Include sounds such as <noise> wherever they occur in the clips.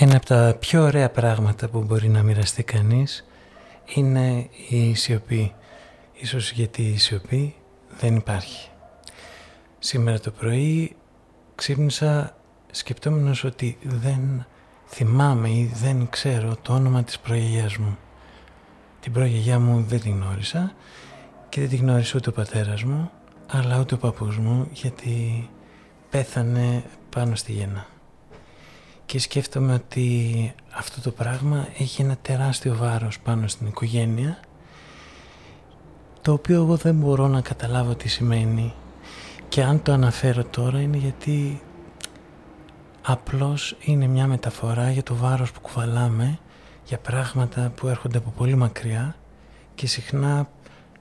Ένα από τα πιο ωραία πράγματα που μπορεί να μοιραστεί κανείς είναι η σιωπή. Ίσως γιατί η σιωπή δεν υπάρχει. Σήμερα το πρωί ξύπνησα σκεπτόμενος ότι δεν θυμάμαι ή δεν ξέρω το όνομα της προγιαγιάς μου. Την προγιαγιά μου δεν την γνώρισα και δεν την γνώρισε ούτε ο πατέρας μου αλλά ούτε ο παππούς μου γιατί πέθανε πάνω στη γέννα και σκέφτομαι ότι αυτό το πράγμα έχει ένα τεράστιο βάρος πάνω στην οικογένεια το οποίο εγώ δεν μπορώ να καταλάβω τι σημαίνει και αν το αναφέρω τώρα είναι γιατί απλώς είναι μια μεταφορά για το βάρος που κουβαλάμε για πράγματα που έρχονται από πολύ μακριά και συχνά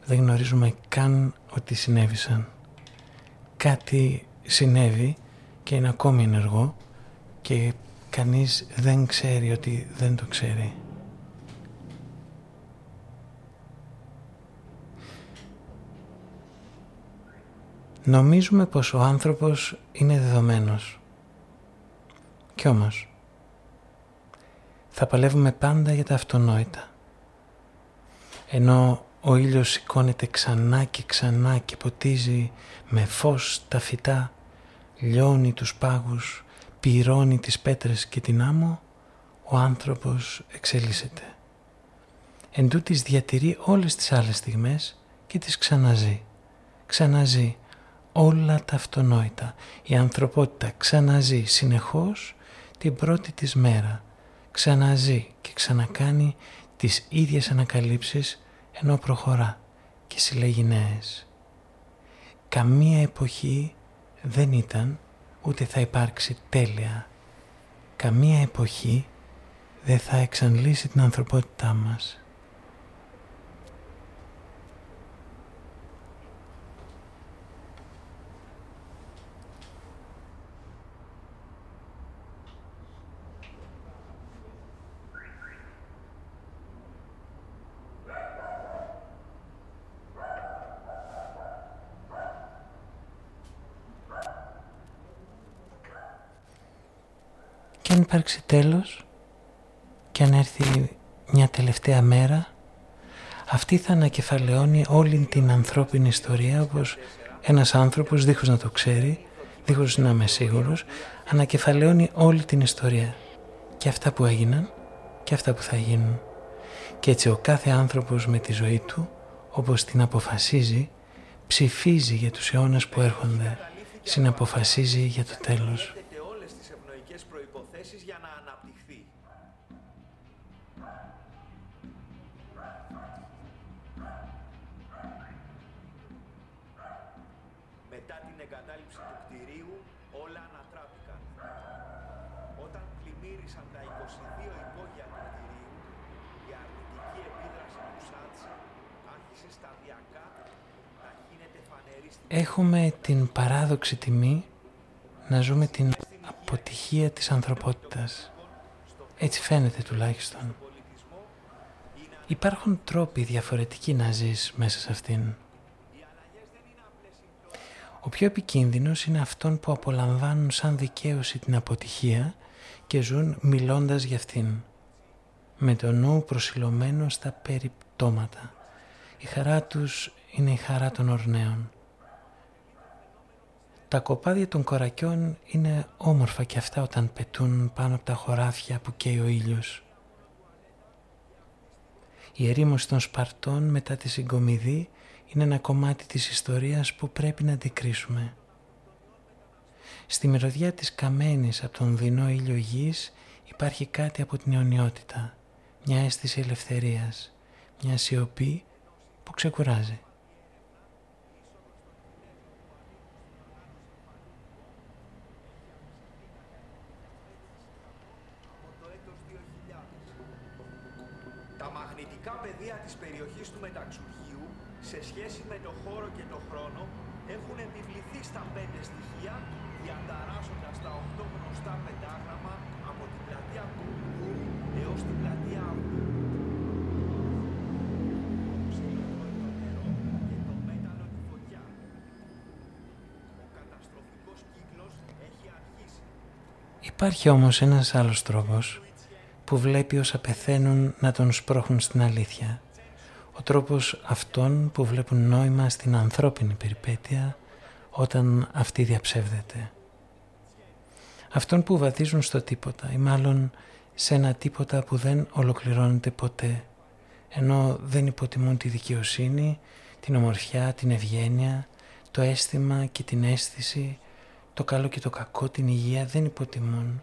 δεν γνωρίζουμε καν ότι συνέβησαν. Κάτι συνέβη και είναι ακόμη ενεργό και κανείς δεν ξέρει ότι δεν το ξέρει. Νομίζουμε πως ο άνθρωπος είναι δεδομένος. Κι όμως, θα παλεύουμε πάντα για τα αυτονόητα. Ενώ ο ήλιος σηκώνεται ξανά και ξανά και ποτίζει με φως τα φυτά, λιώνει τους πάγους πυρώνει τις πέτρες και την άμμο, ο άνθρωπος εξελίσσεται. Εν τούτης διατηρεί όλες τις άλλες στιγμές και τις ξαναζεί. Ξαναζεί όλα τα αυτονόητα. Η ανθρωπότητα ξαναζεί συνεχώς την πρώτη της μέρα. Ξαναζεί και ξανακάνει τις ίδιες ανακαλύψεις ενώ προχωρά και συλλέγει νέες. Καμία εποχή δεν ήταν ούτε θα υπάρξει τέλεια. Καμία εποχή δεν θα εξαντλήσει την ανθρωπότητά μας. Αν υπάρξει τέλος και αν έρθει μια τελευταία μέρα, αυτή θα ανακεφαλαιώνει όλη την ανθρώπινη ιστορία όπως ένας άνθρωπος δίχως να το ξέρει, δίχως να είμαι σίγουρος, ανακεφαλαιώνει όλη την ιστορία και αυτά που έγιναν και αυτά που θα γίνουν. Και έτσι ο κάθε άνθρωπος με τη ζωή του, όπως την αποφασίζει, ψηφίζει για τους αιώνες που έρχονται, συναποφασίζει για το τέλος. Έχουμε την παράδοξη τιμή να ζούμε την αποτυχία της ανθρωπότητας. Έτσι φαίνεται τουλάχιστον. Υπάρχουν τρόποι διαφορετικοί να ζεις μέσα σε αυτήν. Ο πιο επικίνδυνος είναι αυτόν που απολαμβάνουν σαν δικαίωση την αποτυχία και ζουν μιλώντας για αυτήν. Με το νου προσιλωμένο στα περιπτώματα. Η χαρά τους είναι η χαρά των ορνέων. Τα κοπάδια των κορακιών είναι όμορφα και αυτά όταν πετούν πάνω από τα χωράφια που καίει ο ήλιος. Η ερήμωση των Σπαρτών μετά τη συγκομιδή είναι ένα κομμάτι της ιστορίας που πρέπει να αντικρίσουμε. Στη μυρωδιά της καμένης από τον δεινό ήλιο γης υπάρχει κάτι από την αιωνιότητα, μια αίσθηση ελευθερίας, μια σιωπή που ξεκουράζει. Υπάρχει όμως ένας άλλος τρόπος που βλέπει όσα πεθαίνουν να τον σπρώχνουν στην αλήθεια. Ο τρόπος αυτών που βλέπουν νόημα στην ανθρώπινη περιπέτεια όταν αυτή διαψεύδεται. Αυτών που βαδίζουν στο τίποτα ή μάλλον σε ένα τίποτα που δεν ολοκληρώνεται ποτέ ενώ δεν υποτιμούν τη δικαιοσύνη, την ομορφιά, την ευγένεια, το αίσθημα και την αίσθηση, το καλό και το κακό, την υγεία δεν υποτιμούν.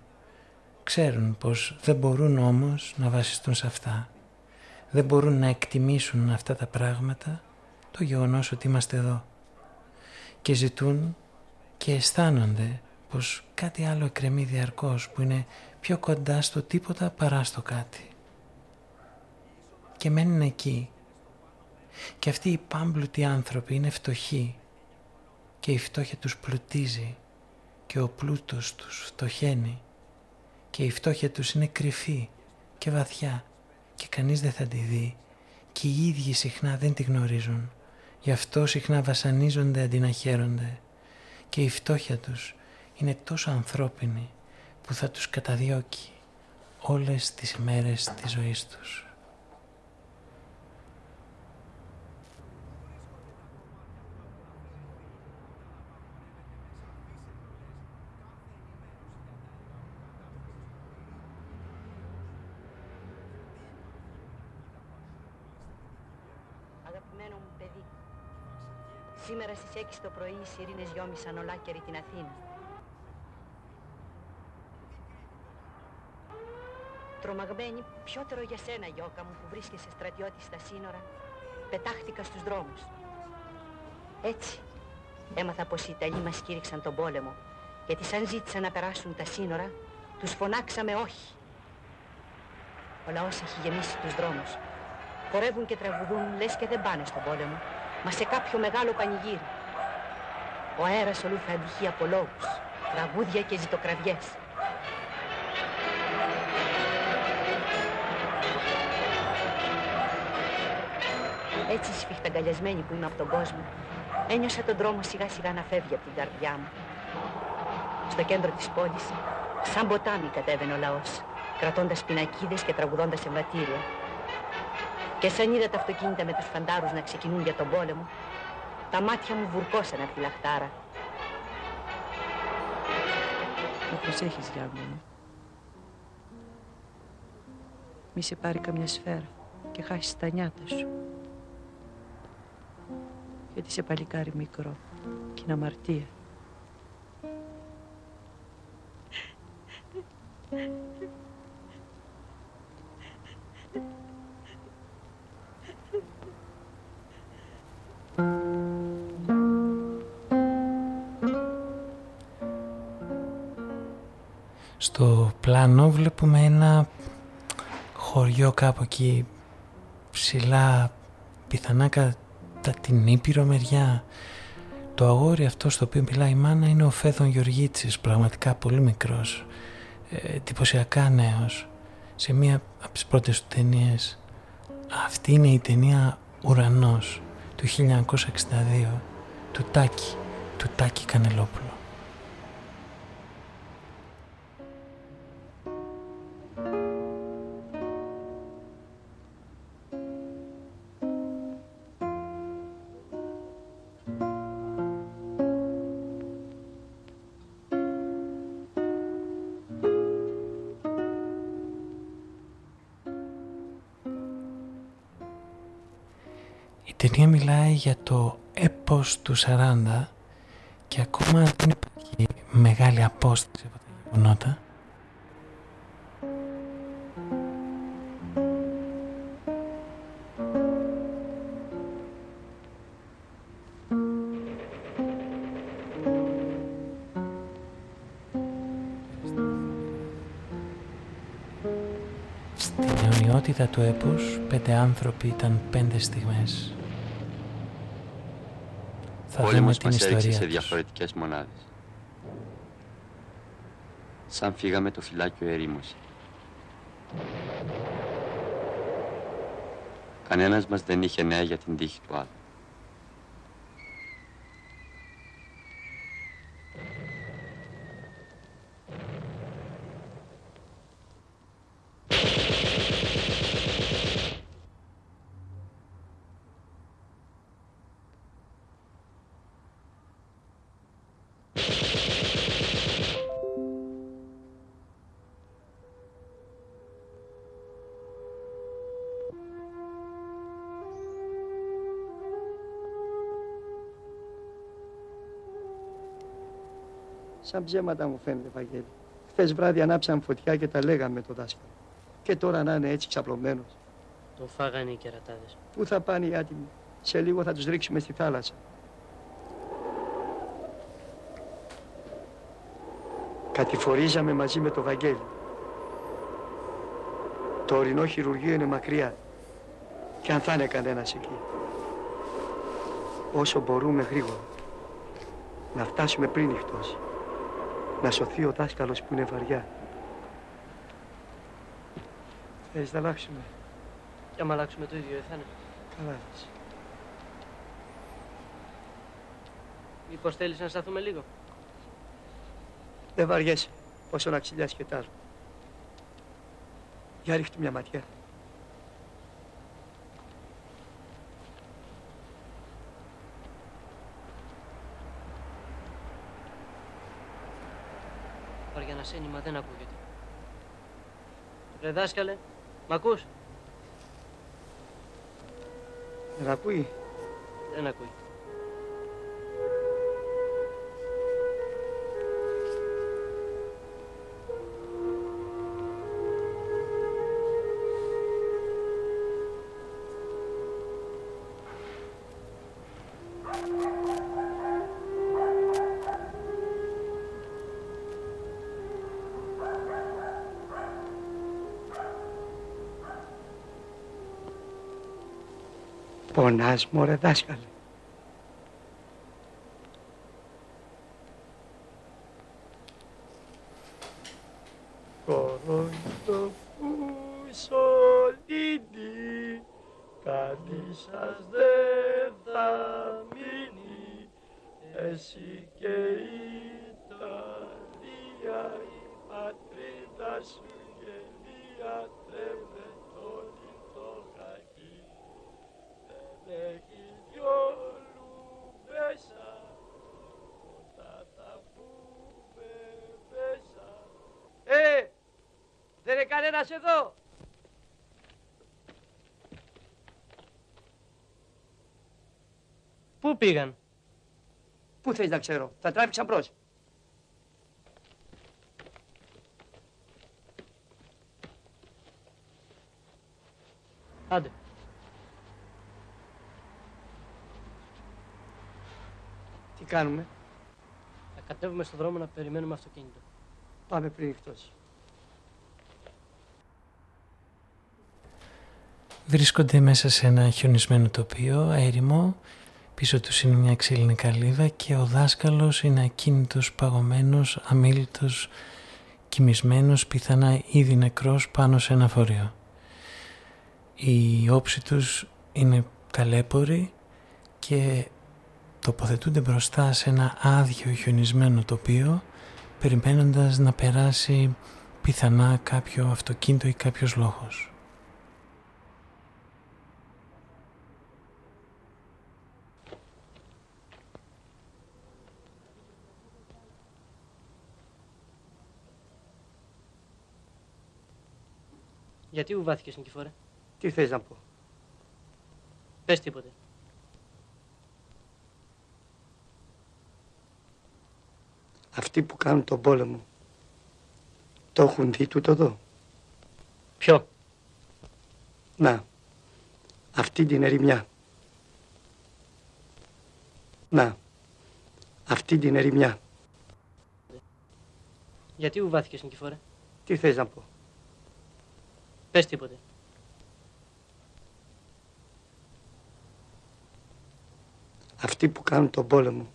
Ξέρουν πως δεν μπορούν όμως να βασιστούν σε αυτά. Δεν μπορούν να εκτιμήσουν αυτά τα πράγματα, το γεγονός ότι είμαστε εδώ. Και ζητούν και αισθάνονται πως κάτι άλλο εκκρεμεί διαρκώς που είναι πιο κοντά στο τίποτα παρά στο κάτι. Και μένουν εκεί. Και αυτοί οι πάμπλουτοι άνθρωποι είναι φτωχοί και η φτώχεια τους πλουτίζει και ο πλούτος τους φτωχαίνει και η φτώχεια τους είναι κρυφή και βαθιά και κανείς δεν θα τη δει και οι ίδιοι συχνά δεν τη γνωρίζουν γι' αυτό συχνά βασανίζονται αντί να χαίρονται και η φτώχεια τους είναι τόσο ανθρώπινη που θα τους καταδιώκει όλες τις μέρες της ζωής τους. Σήμερα στις 6 το πρωί οι σιρήνες γιόμισαν ολάκερη την Αθήνα. Τρομαγμένη, πιότερο για σένα, Γιώκα μου, που βρίσκεσαι στρατιώτη στα σύνορα, πετάχτηκα στους δρόμους. Έτσι, έμαθα πως οι Ιταλοί μας κήρυξαν τον πόλεμο, γιατί σαν ζήτησαν να περάσουν τα σύνορα, τους φωνάξαμε όχι. Ο λαός έχει γεμίσει τους δρόμους. Χορεύουν και τραγουδούν, λες και δεν πάνε στον πόλεμο μα σε κάποιο μεγάλο πανηγύρι. Ο αέρας ολού θα αντυχεί από λόγους, τραγούδια και ζητοκραυγές. Έτσι σφιχταγκαλιασμένη που είμαι από τον κόσμο, ένιωσα τον δρόμο σιγά σιγά να φεύγει από την καρδιά μου. Στο κέντρο της πόλης, σαν ποτάμι κατέβαινε ο λαός, κρατώντας πινακίδες και τραγουδώντας εμβατήρια. Και σαν είδα τα αυτοκίνητα με τους φαντάρους να ξεκινούν για τον πόλεμο, τα μάτια μου βουρκώσαν από τη λαχτάρα. Να προσέχεις, Γιάννη μου; Μη σε πάρει καμιά σφαίρα και χάσεις τα νιάτα σου. Γιατί είσαι παλικάρι μικρό και είναι αμαρτία. Στο πλάνο βλέπουμε ένα χωριό κάπου εκεί ψηλά πιθανά κατά την Ήπειρο μεριά. Το αγόρι αυτό στο οποίο μιλάει η μάνα είναι ο Φέδων Γεωργίτσης, πραγματικά πολύ μικρός, ε, εντυπωσιακά νέος, σε μία από τις πρώτες του ταινίες. Αυτή είναι η ταινία «Ουρανός» του 1962, του Τάκη, του Τάκη Κανελόπουλου. Ταινία μιλάει για το έπος του 40 και ακόμα δεν υπάρχει μεγάλη απόσταση από τα γεγονότα. Στην αιωνιότητα του έπους, πέντε άνθρωποι ήταν πέντε στιγμές. Θα Όλοι δούμε μας την μας έριξε ιστορία σε τους. διαφορετικές μονάδες. Σαν φύγαμε το φυλάκιο ερήμωση. Κανένας μας δεν είχε νέα για την τύχη του άλλου. Σαν ψέματα μου φαίνεται, Βαγγέλη. Χθες βράδυ ανάψαμε φωτιά και τα λέγαμε με το δάσκαλο. Και τώρα να είναι έτσι ξαπλωμένος. Τον φάγανε οι κερατάδες. Πού θα πάνε οι άτιμοι; Σε λίγο θα τους ρίξουμε στη θάλασσα. Κατηφορίζαμε μαζί με το Βαγγέλη. Το ορεινό χειρουργείο είναι μακριά. Και αν θα είναι κανένας εκεί. Όσο μπορούμε γρήγορα. Να φτάσουμε πριν νυχτώσει. Να σωθεί ο δάσκαλος που είναι βαριά. Θες να αλλάξουμε; Και άμα αλλάξουμε το ίδιο, δεν θα είναι. Καλά είσαι. Μήπως θέλεις να σταθούμε λίγο; Δεν βαριέσαι. Όσο να ξυλιάσει και τ' άλλο. Για ρίχτου μια ματιά. Βαριά να σένημα δεν ακούγεται. Ρε δάσκαλε, μ' ακούς; Δεν ακούει. Δεν ακούει. Πονάς μωρέ δάσκαλε. Κορόιδο Μουσολίνι, κανείς σας δεν θα μείνει, εσύ και η Ιταλία, η πατρίδα σου γελία, τρέμεται όλοι το χακί. Δεν έχει δυο λουμπέσα, όταν τα πούμε μέσα. Ε, δεν είναι κανένας εδώ. Πού πήγαν; Πού θες να ξέρω, θα τράβηξαν μπρος. Άντε. Τι κάνουμε, Θα κατέβουμε στον δρόμο να περιμένουμε αυτοκίνητο. πάμε πριν νυχτώσει. Βρίσκονται μέσα σε ένα χιονισμένο τοπίο, έρημο, πίσω τους είναι μια ξύλινη καλύβα και ο δάσκαλος είναι ακίνητος, παγωμένος, αμήλυτος, κοιμισμένος, πιθανά ήδη νεκρός πάνω σε ένα φορείο. Η όψη τους είναι ταλέπορη και τοποθετούνται μπροστά σε ένα άδειο χιονισμένο τοπίο περιμένοντας να περάσει πιθανά κάποιο αυτοκίνητο ή κάποιος λόγος. Γιατί ουβάθηκες Νικηφόρε; Τι θες να πω; Πες τίποτε. Αυτοί που κάνουν τον πόλεμο το έχουν δει τούτο εδώ; Ποιο; Να, αυτή την ερημιά. Να, αυτή την ερημιά. Γιατί ουβάθηκες Νικηφόρε; Τι θες να πω; Πες τίποτε. Αυτοί που κάνουν τον πόλεμο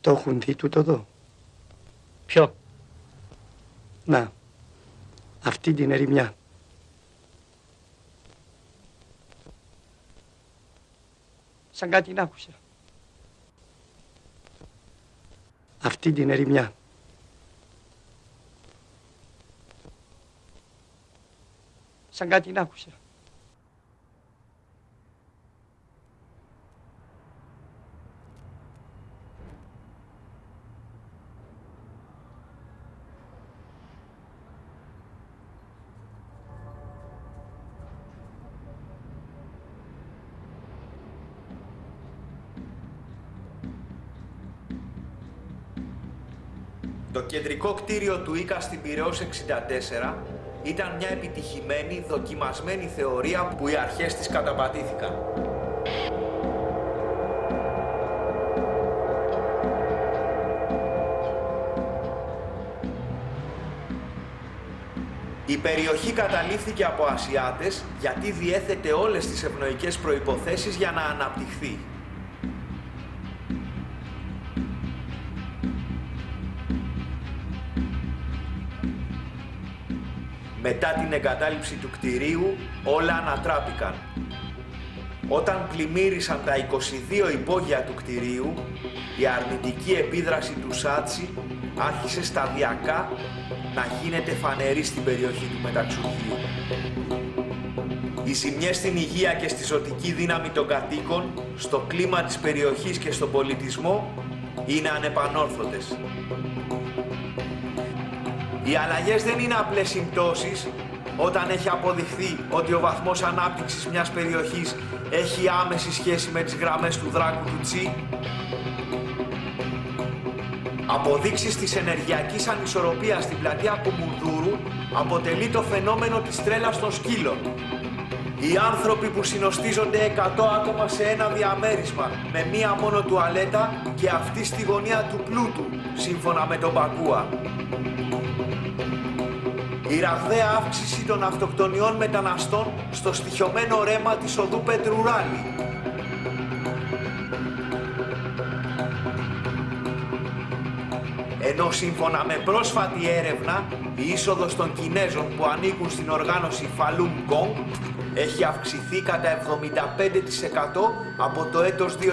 το έχουν δει τούτο εδώ; Ποιο; Να, αυτή την ερημιά. Σαν κάτι να άκουσα. Αυτή την ερημιά. σαν κάτι να. Το κεντρικό κτίριο του ΙΚΑ στην Πυραιός 64 ήταν μια επιτυχημένη, δοκιμασμένη θεωρία που οι αρχές της καταπατήθηκαν. Η περιοχή καταλήφθηκε από Ασιάτες γιατί διέθετε όλες τις ευνοϊκές προϋποθέσεις για να αναπτυχθεί. Μετά την εγκατάλειψη του κτηρίου όλα ανατράπηκαν. Όταν πλημμύρισαν τα 22 υπόγεια του κτηρίου, η αρνητική επίδραση του Σάτσι άρχισε σταδιακά να γίνεται φανερή στην περιοχή του μεταξουργείου. Οι ζημιές στην υγεία και στη ζωτική δύναμη των κατοίκων, στο κλίμα της περιοχής και στον πολιτισμό είναι ανεπανόρθωτες. Οι αλλαγές δεν είναι απλές συμπτώσεις όταν έχει αποδειχθεί ότι ο βαθμός ανάπτυξης μιας περιοχής έχει άμεση σχέση με τις γραμμές του δράκου του Τσι. Αποδείξεις της ενεργειακής ανισορροπίας στην πλατεία Κουμουνδούρου αποτελεί το φαινόμενο της τρέλας των σκύλων. Οι άνθρωποι που συνοστίζονται 100 άτομα σε ένα διαμέρισμα με μία μόνο τουαλέτα και αυτή στη γωνία του πλούτου, σύμφωνα με τον Μπακούα. Η ραγδαία αύξηση των αυτοκτονιών μεταναστών στο στοιχειωμένο ρέμα της οδού Πετρουράλη. Ενώ σύμφωνα με πρόσφατη έρευνα, η είσοδος των Κινέζων που ανήκουν στην οργάνωση Falun Gong έχει αυξηθεί κατά 75% από το έτος 2000.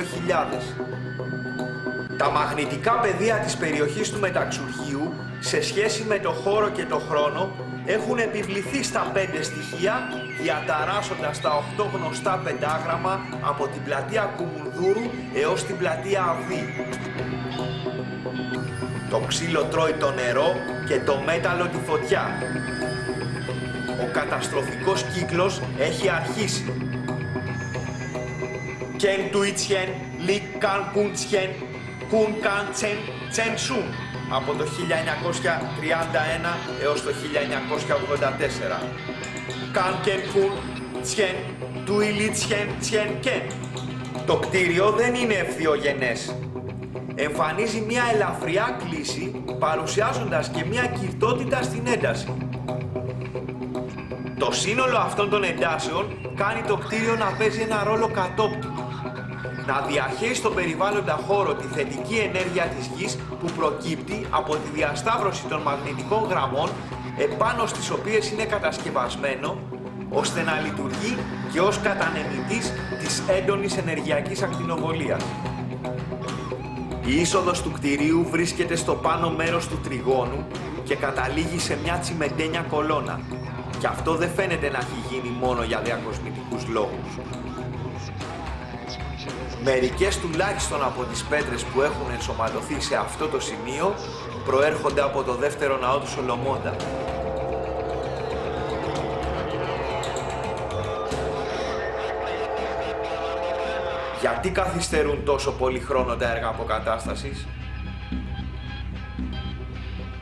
Τα μαγνητικά πεδία της περιοχής του Μεταξουργείου σε σχέση με το χώρο και το χρόνο έχουν επιβληθεί στα πέντε στοιχεία διαταράσσοντας τα οχτώ γνωστά πεντάγραμμα από την πλατεία Κουμουνδούρου έως την πλατεία Αβή. Το ξύλο τρώει το νερό και το μέταλλο τη φωτιά. Ο καταστροφικός κύκλος έχει αρχίσει. Κεν του Ιτσιεν, Λι Καν Κουν Τσιεν, Κουν Καν Τσεν Τσεν Σουν από το 1931 έως το 1984. Καν Κεν Κουν Τσιεν, του Ιλι Τσιεν Τσιεν Κεν. Το κτίριο δεν είναι ευθυογενές. Εμφανίζει μια ελαφριά κλίση παρουσιάζοντας και μια κυρτότητα στην ένταση. Το σύνολο αυτών των εντάσεων κάνει το κτίριο να παίζει ένα ρόλο κατόπτου. Να διαχέει στον περιβάλλοντα χώρο τη θετική ενέργεια της γης που προκύπτει από τη διασταύρωση των μαγνητικών γραμμών επάνω στις οποίες είναι κατασκευασμένο ώστε να λειτουργεί και ως κατανεμητής της έντονης ενεργειακής ακτινοβολίας. Η είσοδος του κτηρίου βρίσκεται στο πάνω μέρος του τριγώνου και καταλήγει σε μια τσιμεντένια κολόνα. Και αυτό δεν φαίνεται να έχει γίνει μόνο για διακοσμητικούς λόγους. Μερικές τουλάχιστον από τις πέτρες που έχουν ενσωματωθεί σε αυτό το σημείο προέρχονται από το δεύτερο ναό του Σολομώντα. Γιατί καθυστερούν τόσο πολύ χρόνο τα έργα αποκατάστασης;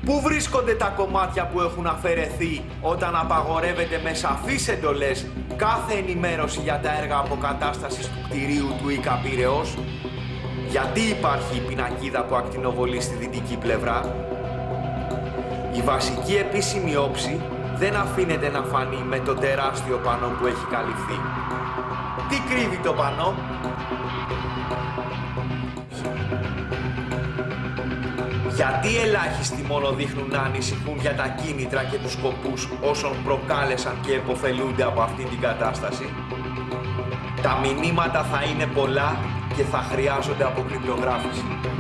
Πού βρίσκονται τα κομμάτια που έχουν αφαιρεθεί όταν απαγορεύεται με σαφείς εντολές κάθε ενημέρωση για τα έργα αποκατάστασης του κτηρίου του ΙΚΑ Πυραιός; Γιατί υπάρχει η πινακίδα που ακτινοβολεί στη δυτική πλευρά; Η βασική επίσημη όψη δεν αφήνεται να φανεί με το τεράστιο πανό που έχει καλυφθεί. Τι κρύβει το πανό; Γιατί ελάχιστοι μόνο δείχνουν να ανησυχούν για τα κίνητρα και τους σκοπούς όσων προκάλεσαν και εποφελούνται από αυτή την κατάσταση; Τα μηνύματα θα είναι πολλά και θα χρειάζονται αποκρυπτογράφηση. Πιστεύω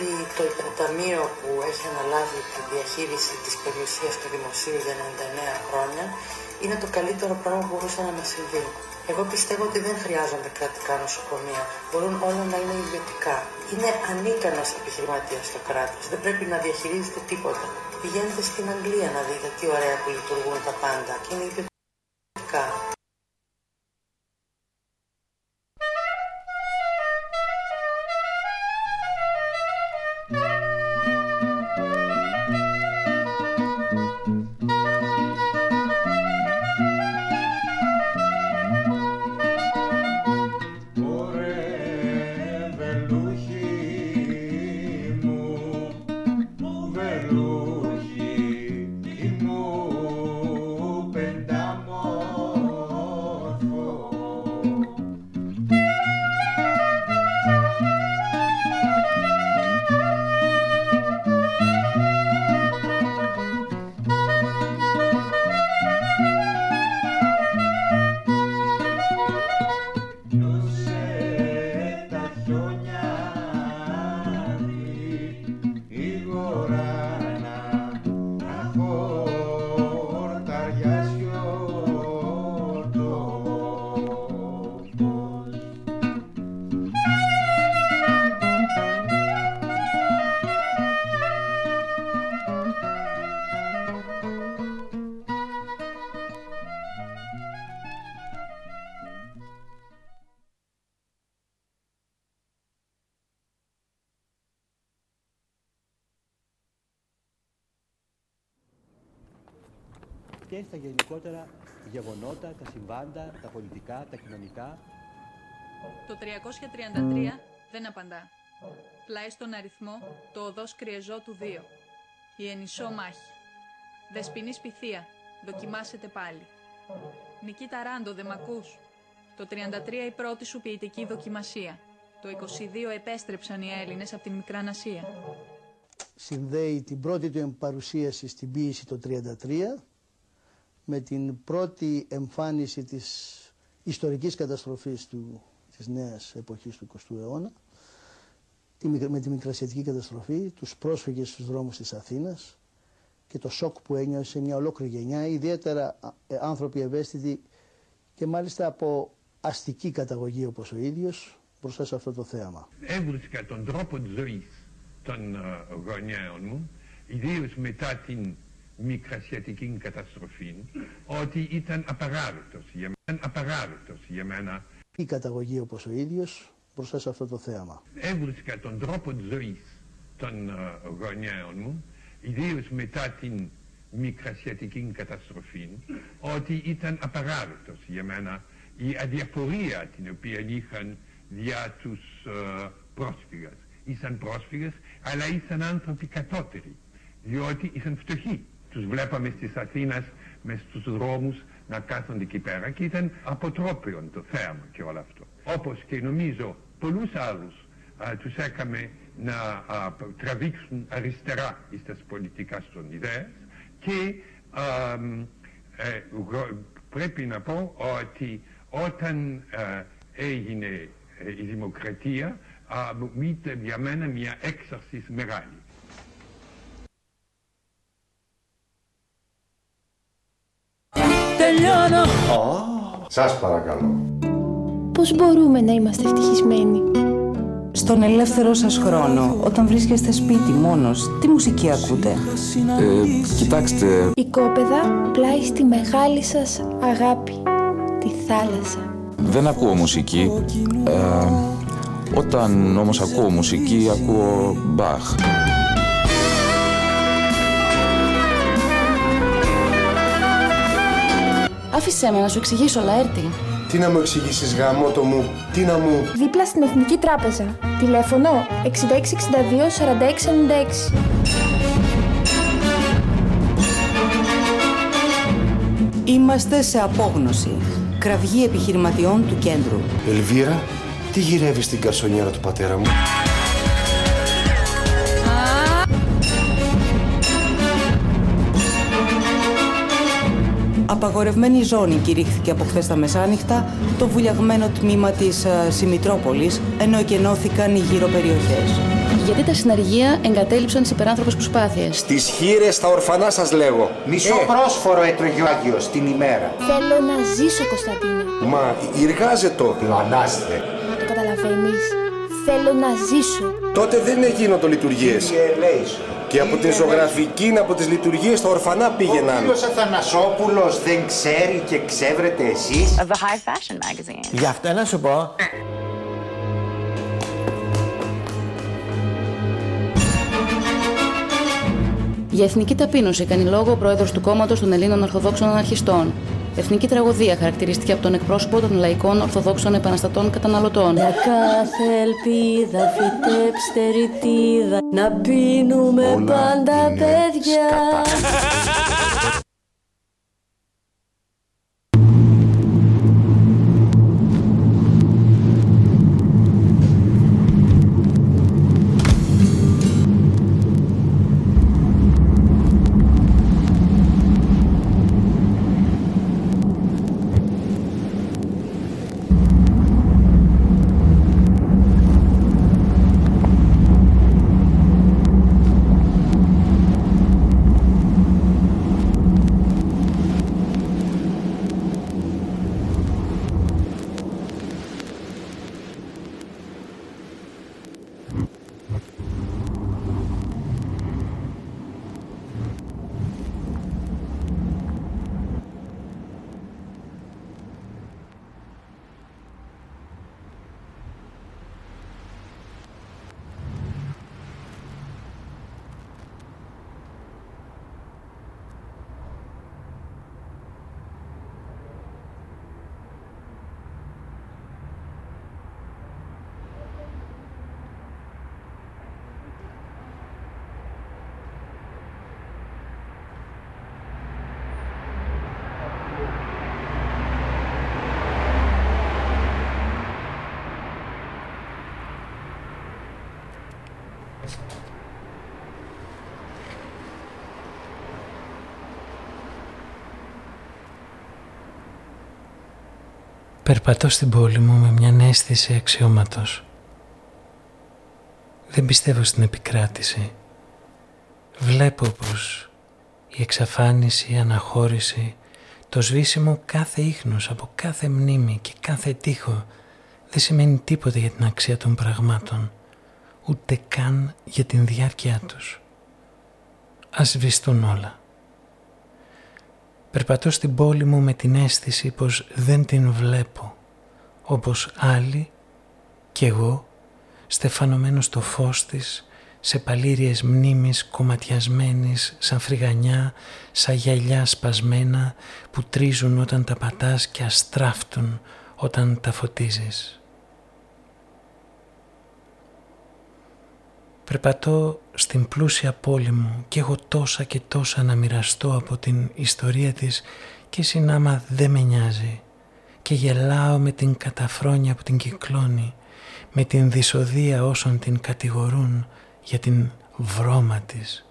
ότι το υποταμείο που έχει αναλάβει τη διαχείριση της περιουσίας του δημοσίου για 99 χρόνια είναι το καλύτερο πράγμα που μπορούσε να μας συμβεί. Εγώ πιστεύω ότι δεν χρειάζονται κρατικά νοσοκομεία. Μπορούν όλα να είναι ιδιωτικά. Είναι ανίκανος επιχειρηματίας στο κράτος. Δεν πρέπει να διαχειρίζεται τίποτα. Πηγαίνετε στην Αγγλία να δείτε τι ωραία που λειτουργούν τα πάντα και είναι ιδιωτικά. Γεγονότα, τα συμβάντα, τα πολιτικά, τα κοινωνικά. Το 333 δεν απαντά. Πλάι στον αριθμό το οδός Κριεζό του 2. Η ενισό μάχη. Δεσποινής πυθία. Δοκιμάσετε πάλι. Νικήτα Ράντο, δε μ' ακούς; Το 33 η πρώτη σου ποιητική δοκιμασία. Το 22 επέστρεψαν οι Έλληνες από την Μικρά Νασία. Συνδέει την πρώτη του παρουσίαση στην ποίηση το 33 με την πρώτη εμφάνιση της ιστορικής καταστροφής του, της νέας εποχής του 20ου αιώνα με τη μικρασιατική καταστροφή, τους πρόσφυγες στους δρόμους της Αθήνας και το σοκ που ένιωσε μια ολόκληρη γενιά, ιδιαίτερα ε, άνθρωποι ευαίσθητοι και μάλιστα από αστική καταγωγή όπως ο ίδιος μπροστά σε αυτό το θέαμα. Έβρισκα τον τρόπο ζωής των ε, γονέων μου, ιδίως μετά την μικρασιατική καταστροφή ότι ήταν απαράδεκτος για μένα, απαράδεκτος για μένα. Η καταγωγή όπως ο ίδιος μπροστά σε αυτό το θέαμα. Έβρισκα τον τρόπο ζωής των uh, γονέων μου, ιδίως μετά την μικρασιατική καταστροφή, ότι ήταν απαράδεκτος για μένα η αδιαφορία την οποία είχαν για τους uh, πρόσφυγες. Ήσαν πρόσφυγες, αλλά ήσαν άνθρωποι κατώτεροι, διότι ήσαν φτωχοί τους βλέπαμε στις Αθήνας με στους δρόμους να κάθονται εκεί πέρα και ήταν αποτρόπιον το θέαμα και όλο αυτό. Όπως και νομίζω πολλούς άλλους α, τους έκαμε να α, τραβήξουν αριστερά στις πολιτικά των ιδέες και ε, πρέπει να πω ότι όταν έγινε ε, η δημοκρατία ήταν για μένα μια έξαρση μεγάλη. Τελειώνω. σας παρακαλώ. Πώς μπορούμε να είμαστε ευτυχισμένοι; Στον ελεύθερο σας χρόνο, όταν βρίσκεστε σπίτι μόνος, τι μουσική ακούτε; Ε, κοιτάξτε... κόπεδα πλάι στη μεγάλη σας αγάπη, τη θάλασσα. Δεν ακούω μουσική. Ε, όταν όμως ακούω μουσική, ακούω μπαχ. Άφησέ με να σου εξηγήσω, Λαέρτη. Τι να μου εξηγήσεις, γάμο μου, τι να μου; Δίπλα στην Εθνική Τράπεζα. Τηλέφωνο 6662 4696. Είμαστε σε απόγνωση. Κραυγή επιχειρηματιών του κέντρου. Ελβίρα, τι γυρεύεις στην καρσονιέρα του πατέρα μου; Απαγορευμένη ζώνη κηρύχθηκε από χθες τα μεσάνυχτα το βουλιαγμένο τμήμα της Συμητρόπολης, ενώ εκενώθηκαν οι γύρω περιοχές. Γιατί τα συναργεία εγκατέλειψαν τις υπεράνθρωπες προσπάθειες; Στις χείρες στα ορφανά σας λέγω. Μισό ε. πρόσφορο έτρωγε ο Άγιος την ημέρα. Θέλω να ζήσω, Κωνσταντίνε. Μα εργάζεται το. Πλανάστε. Το καταλαβαίνεις. Θέλω να ζήσω. Τότε δεν γίνονται λειτουργίες. Και από την ζωγραφική, από τις λειτουργίες στα ορφανά πήγαιναν. Ο κύριος Αθανασόπουλος δεν ξέρει και ξέβρετε εσείς; Of a high fashion magazine. Γι' αυτό να σου πω. Για εθνική ταπείνωση κάνει λόγο ο πρόεδρος του κόμματος των Ελλήνων Ορθοδόξων Αναρχιστών. Εθνική τραγωδία χαρακτηρίστηκε από τον εκπρόσωπο των λαϊκών Ορθοδόξων Επαναστατών Καταναλωτών. Για κάθε ελπίδα φυτέψτε ρητίδα να πίνουμε πάντα παιδιά. <laughs> Περπατώ στην πόλη μου με μια αίσθηση αξιώματος. Δεν πιστεύω στην επικράτηση. Βλέπω πως η εξαφάνιση, η αναχώρηση, το σβήσιμο κάθε ίχνος από κάθε μνήμη και κάθε τείχο δεν σημαίνει τίποτα για την αξία των πραγμάτων, ούτε καν για την διάρκεια τους. Ας σβηστούν όλα. Περπατώ στην πόλη μου με την αίσθηση πως δεν την βλέπω, όπως άλλοι κι εγώ, στεφανωμένος στο φως της, σε παλήριες μνήμης κομματιασμένης σαν φρυγανιά, σαν γυαλιά σπασμένα που τρίζουν όταν τα πατάς και αστράφτουν όταν τα φωτίζεις. Περπατώ στην πλούσια πόλη μου και έχω τόσα και τόσα να μοιραστώ από την ιστορία της και συνάμα δεν με νοιάζει και γελάω με την καταφρόνια που την κυκλώνει, με την δυσοδεία όσων την κατηγορούν για την βρώμα της.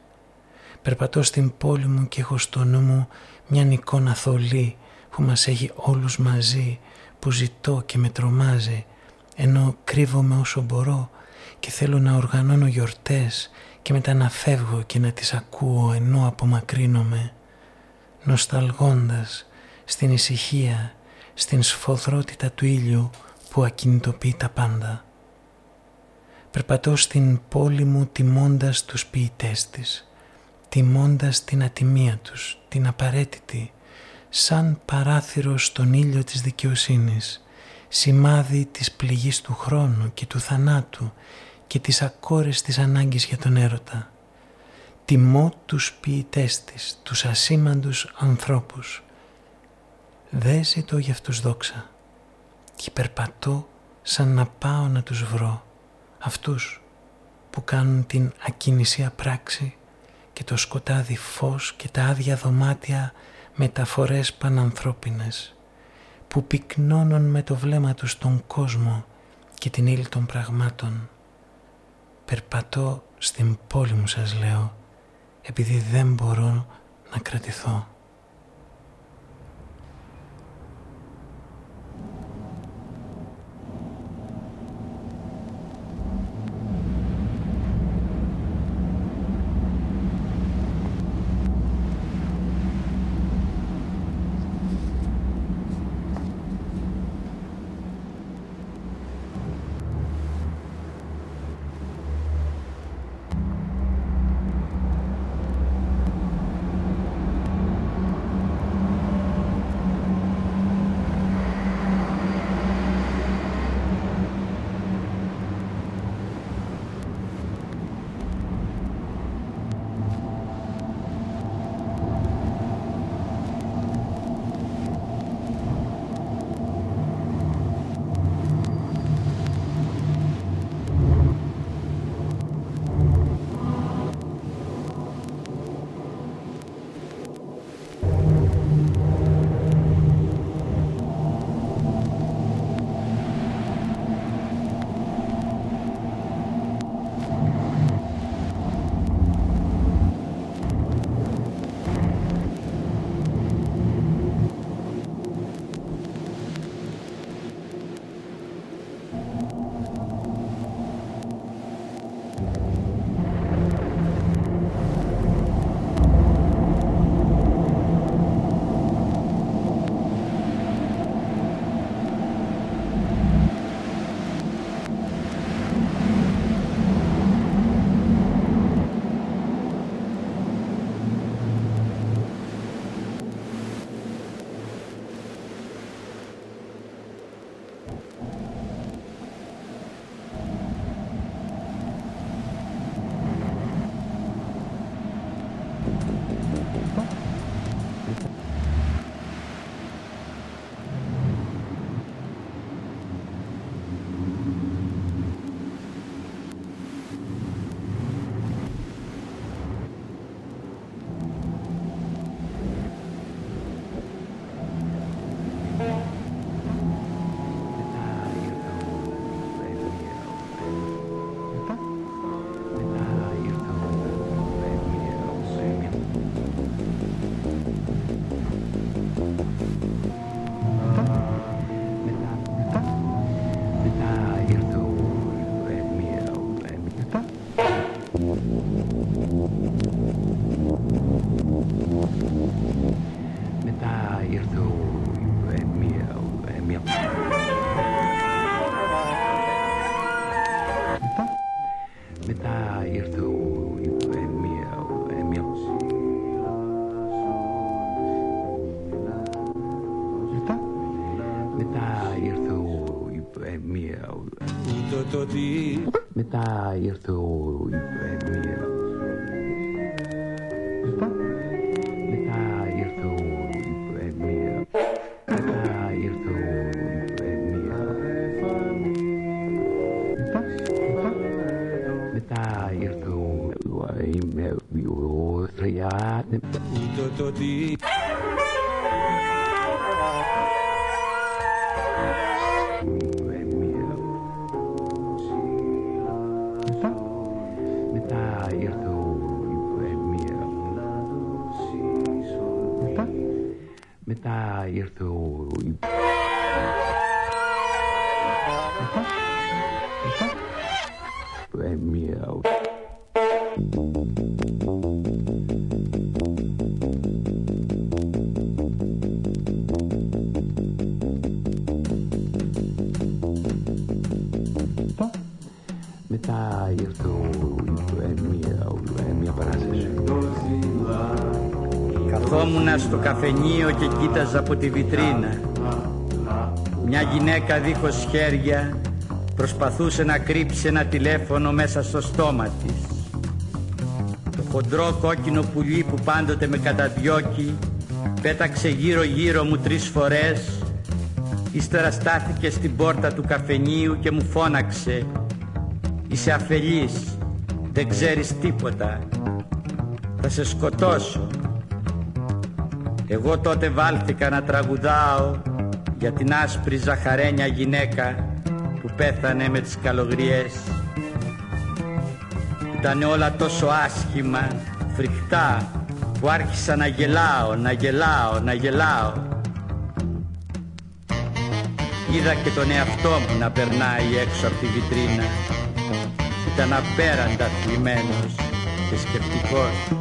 Περπατώ στην πόλη μου και έχω στο νου μου μια εικόνα θολή που μας έχει όλους μαζί, που ζητώ και με τρομάζει, ενώ κρύβομαι όσο μπορώ και θέλω να οργανώνω γιορτές και μετά να φεύγω και να τις ακούω ενώ απομακρύνομαι νοσταλγώντας στην ησυχία, στην σφοδρότητα του ήλιου που ακινητοποιεί τα πάντα. Περπατώ στην πόλη μου τιμώντας τους ποιητές της, τιμώντας την ατιμία τους, την απαραίτητη, σαν παράθυρο στον ήλιο της δικαιοσύνης, σημάδι της πληγής του χρόνου και του θανάτου και της ακόρεστης ανάγκης για τον έρωτα. Τιμώ τους ποιητές της, τους ασήμαντους ανθρώπους. Δεν ζητώ για αυτούς δόξα και περπατώ σαν να πάω να τους βρω. Αυτούς που κάνουν την ακινησία πράξη και το σκοτάδι φως και τα άδεια δωμάτια μεταφορές πανανθρώπινες που πυκνώνουν με το βλέμμα τους τον κόσμο και την ύλη των πραγμάτων Περπατώ στην πόλη μου σας λέω επειδή δεν μπορώ να κρατηθώ. I used στο καφενείο και κοίταζα από τη βιτρίνα. Μια γυναίκα δίχως χέρια προσπαθούσε να κρύψει ένα τηλέφωνο μέσα στο στόμα της. Το χοντρό κόκκινο πουλί που πάντοτε με καταδιώκει πέταξε γύρω γύρω μου τρεις φορές ύστερα στάθηκε στην πόρτα του καφενείου και μου φώναξε «Είσαι αφελής, δεν ξέρεις τίποτα, θα σε σκοτώσω». Εγώ τότε βάλθηκα να τραγουδάω για την άσπρη ζαχαρένια γυναίκα που πέθανε με τις καλογριές. Ήταν όλα τόσο άσχημα, φρικτά, που άρχισα να γελάω, να γελάω, να γελάω. Είδα και τον εαυτό μου να περνάει έξω από τη βιτρίνα. Ήταν απέραντα θλιμμένος και σκεπτικός.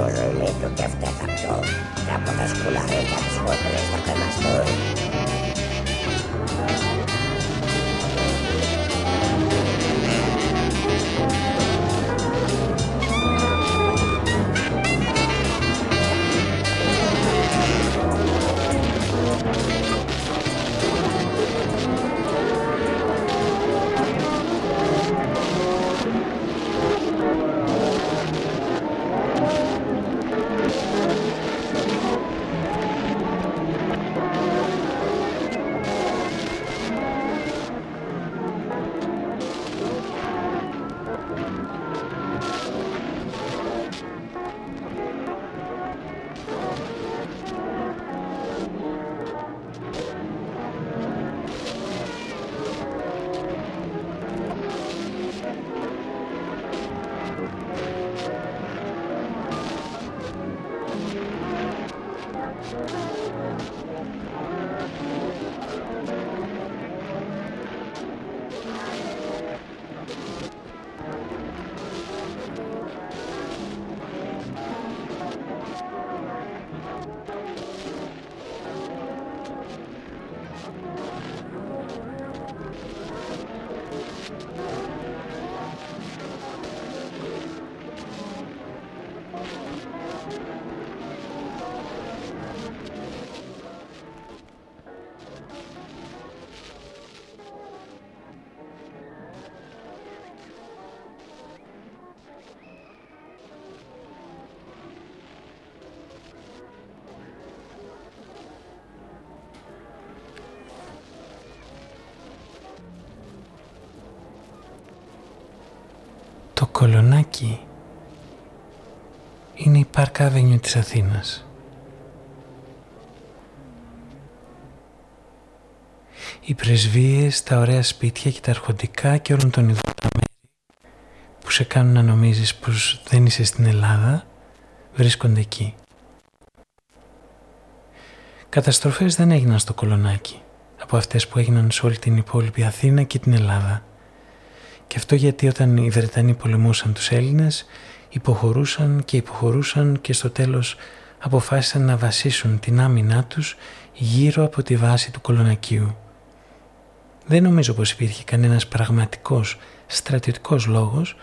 solo el hecho que afecta a todos, la muscular, la absorbe, la que más duele. Το κολονάκι είναι η Park Avenue της Αθήνας. Οι πρεσβείες, τα ωραία σπίτια και τα αρχοντικά και όλων των ειδών τα μέρη που σε κάνουν να νομίζεις πως δεν είσαι στην Ελλάδα βρίσκονται εκεί. Καταστροφές δεν έγιναν στο κολονάκι από αυτές που έγιναν σε όλη την υπόλοιπη Αθήνα και την Ελλάδα. Και αυτό γιατί όταν οι Βρετανοί πολεμούσαν τους Έλληνες υποχωρούσαν και υποχωρούσαν και στο τέλος αποφάσισαν να βασίσουν την άμυνά τους γύρω από τη βάση του κολονακίου. Δεν νομίζω πως υπήρχε κανένας πραγματικός στρατιωτικός λόγος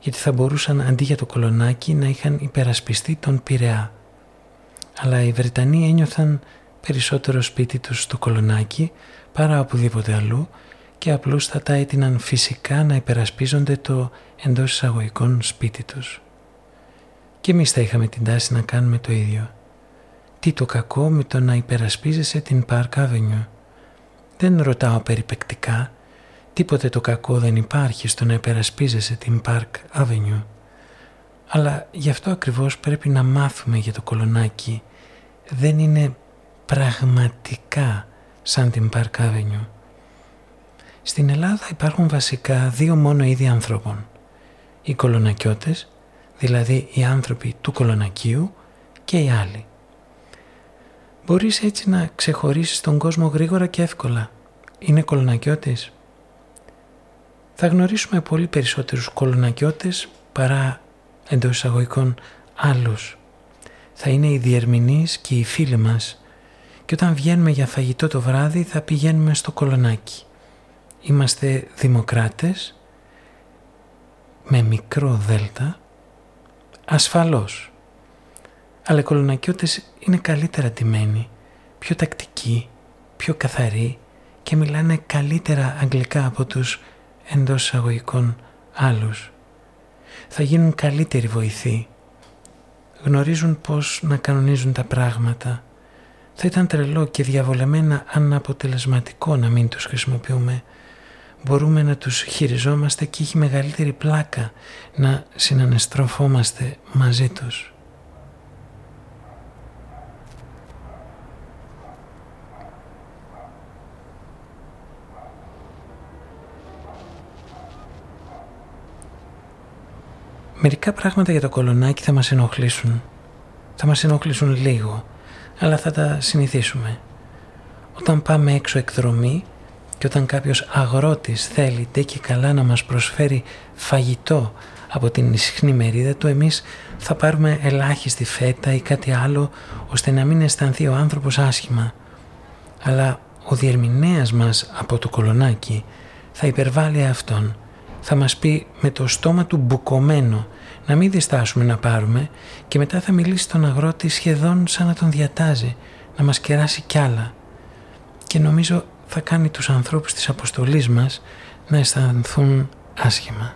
γιατί θα μπορούσαν αντί για το κολονάκι να είχαν υπερασπιστεί τον Πειραιά. Αλλά οι Βρετανοί ένιωθαν περισσότερο σπίτι τους στο κολονάκι παρά οπουδήποτε αλλού και απλούστατα έτειναν φυσικά να υπερασπίζονται το εντός εισαγωγικών σπίτι τους. Και εμείς θα είχαμε την τάση να κάνουμε το ίδιο. Τι το κακό με το να υπερασπίζεσαι την Park Avenue. Δεν ρωτάω περιπεκτικά, τίποτε το κακό δεν υπάρχει στο να υπερασπίζεσαι την Park Avenue. Αλλά γι' αυτό ακριβώς πρέπει να μάθουμε για το κολονάκι. Δεν είναι πραγματικά σαν την Park Avenue. Στην Ελλάδα υπάρχουν βασικά δύο μόνο είδη ανθρώπων. Οι κολονακιώτες, δηλαδή οι άνθρωποι του κολονακίου και οι άλλοι. Μπορείς έτσι να ξεχωρίσεις τον κόσμο γρήγορα και εύκολα. Είναι κολονακιώτες. Θα γνωρίσουμε πολύ περισσότερους κολονακιώτες παρά εντός εισαγωγικών άλλους. Θα είναι οι διερμηνείς και οι φίλοι μας και όταν βγαίνουμε για φαγητό το βράδυ θα πηγαίνουμε στο κολονάκι. Είμαστε δημοκράτες με μικρό δέλτα, ασφαλώς. Αλλά οι κολονακιώτες είναι καλύτερα τιμένοι, πιο τακτικοί, πιο καθαροί και μιλάνε καλύτερα αγγλικά από τους εντός εισαγωγικών άλλους. Θα γίνουν καλύτεροι βοηθοί. Γνωρίζουν πώς να κανονίζουν τα πράγματα. Θα ήταν τρελό και διαβολεμένα αναποτελεσματικό να μην τους χρησιμοποιούμε μπορούμε να τους χειριζόμαστε και έχει μεγαλύτερη πλάκα να συνανεστροφόμαστε μαζί τους. Μερικά πράγματα για το κολονάκι θα μας ενοχλήσουν. Θα μας ενοχλήσουν λίγο, αλλά θα τα συνηθίσουμε. Όταν πάμε έξω εκδρομή, και όταν κάποιος αγρότης θέλει τε και καλά να μας προσφέρει φαγητό από την ισχνή μερίδα του, εμείς θα πάρουμε ελάχιστη φέτα ή κάτι άλλο ώστε να μην αισθανθεί ο άνθρωπος άσχημα. Αλλά ο διερμηνέας μας από το κολονάκι θα υπερβάλλει αυτόν. Θα μας πει με το στόμα του μπουκωμένο να μην διστάσουμε να πάρουμε και μετά θα μιλήσει στον αγρότη σχεδόν σαν να τον διατάζει, να μας κεράσει κι άλλα. Και νομίζω θα κάνει τους ανθρώπους της αποστολής μας να αισθανθούν άσχημα.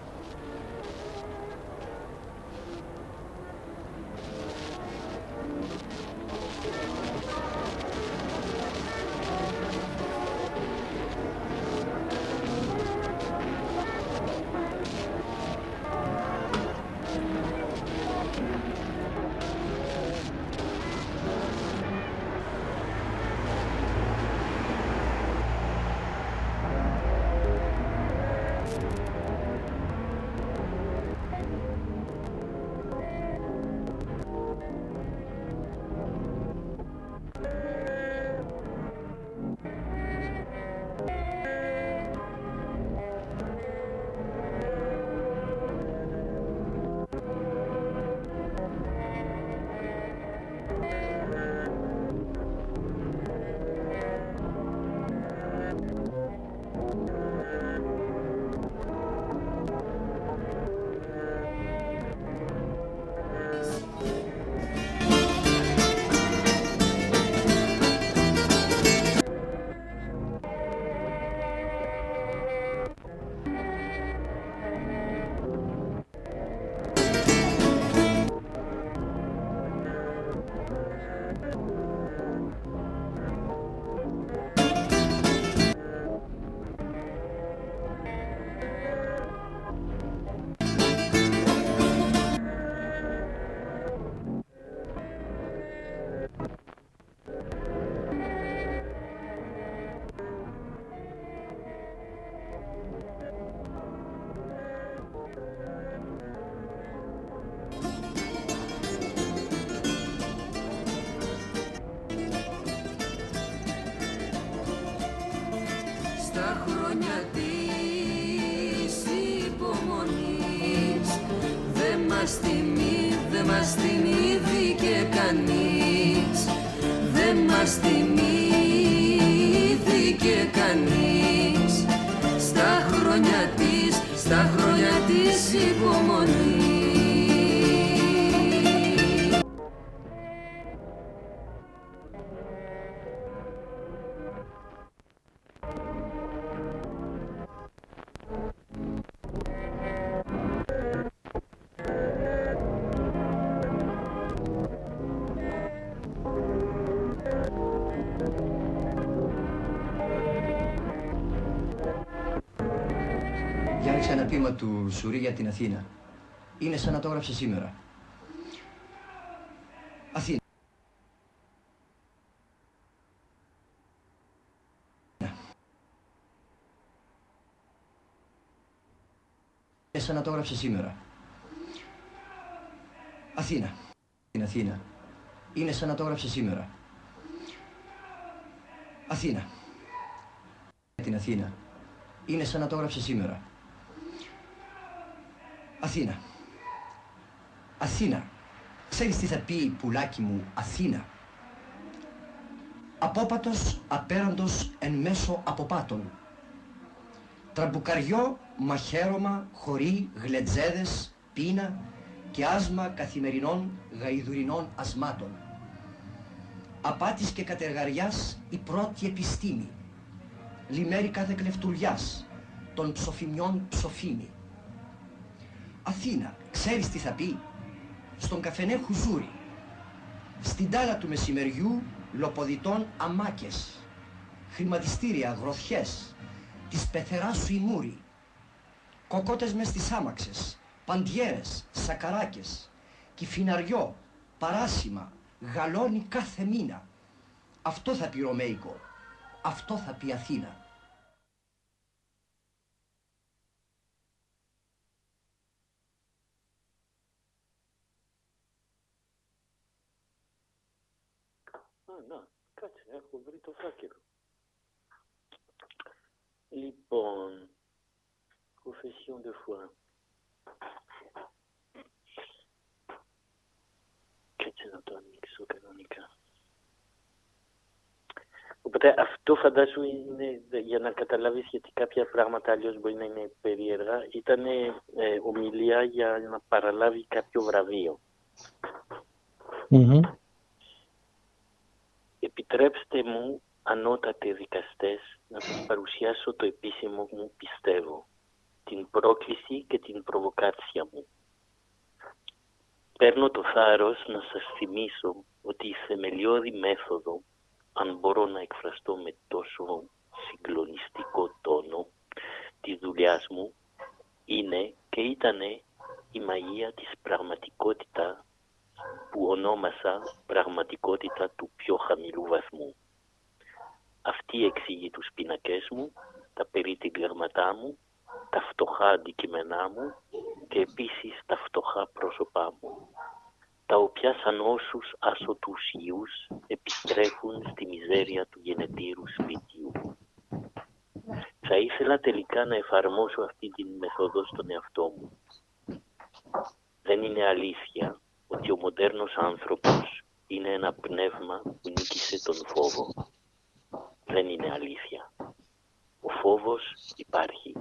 Διάλεξα ένα ποίημα του Σουρή για την Αθήνα. Είναι σαν να το έγραψε σήμερα. Αθήνα. Είναι σαν να το έγραψε σήμερα. Αθήνα. Την Αθήνα. Είναι σαν να το έγραψε σήμερα. Αθήνα. Την Αθήνα. Είναι σαν να το έγραψε σήμερα. Αθήνα. Αθήνα. Ξέρεις τι θα πει πουλάκι μου Αθήνα; Απόπατος απέραντος εν μέσω αποπάτων. Τραμπουκαριό, μαχαίρωμα, χωρί, γλετζέδες, πείνα και άσμα καθημερινών γαϊδουρινών ασμάτων. Απάτης και κατεργαριάς η πρώτη επιστήμη. Λιμέρι κάθε κλεφτουλιάς, των ψοφημιών ψοφήμη. Αθήνα, ξέρεις τι θα πει; Στον καφενέ χουζούρι. Στην τάλα του μεσημεριού λοποδιτών αμάκες. Χρηματιστήρια, γροθιές. Της πεθεράς σου η μούρη. Κοκότες μες στις άμαξες. Παντιέρες, σακαράκες. Κυφιναριό, παράσημα, γαλόνι κάθε μήνα. Αυτό θα πει Ρωμαϊκό. Αυτό θα πει Αθήνα. Α, να, κάτσε, έχω βρει το φάκελο. Λοιπόν, confession de foi. Κάτσε να το ανοίξω κανονικά. Οπότε αυτό φαντάσου είναι για να καταλάβεις γιατί κάποια πράγματα αλλιώς μπορεί να είναι περίεργα. Ήταν ε, ομιλία για να παραλάβει κάποιο βραβείο. Επιτρέψτε μου, ανώτατε δικαστές, να σας παρουσιάσω το επίσημο μου πιστεύω, την πρόκληση και την προβοκάτσια μου. Παίρνω το θάρρος να σας θυμίσω ότι η θεμελιώδη μέθοδο, αν μπορώ να εκφραστώ με τόσο συγκλονιστικό τόνο, της δουλειάς μου, είναι και ήτανε η μαγεία της πραγματικότητα που ονόμασα πραγματικότητα του πιο χαμηλού βαθμού. Αυτή εξηγεί τους πίνακές μου, τα περίτυγγερματά μου, τα φτωχά αντικειμενά μου και επίσης τα φτωχά πρόσωπά μου, τα οποία σαν όσους ασωτουσιούς επιστρέφουν στη μιζέρια του γενετήρου σπιτιού. Θα ήθελα τελικά να εφαρμόσω αυτή την μεθόδο στον εαυτό μου. Δεν είναι αλήθεια ότι ο μοντέρνος άνθρωπος είναι ένα πνεύμα που νίκησε τον φόβο. Δεν είναι αλήθεια. Ο φόβος υπάρχει.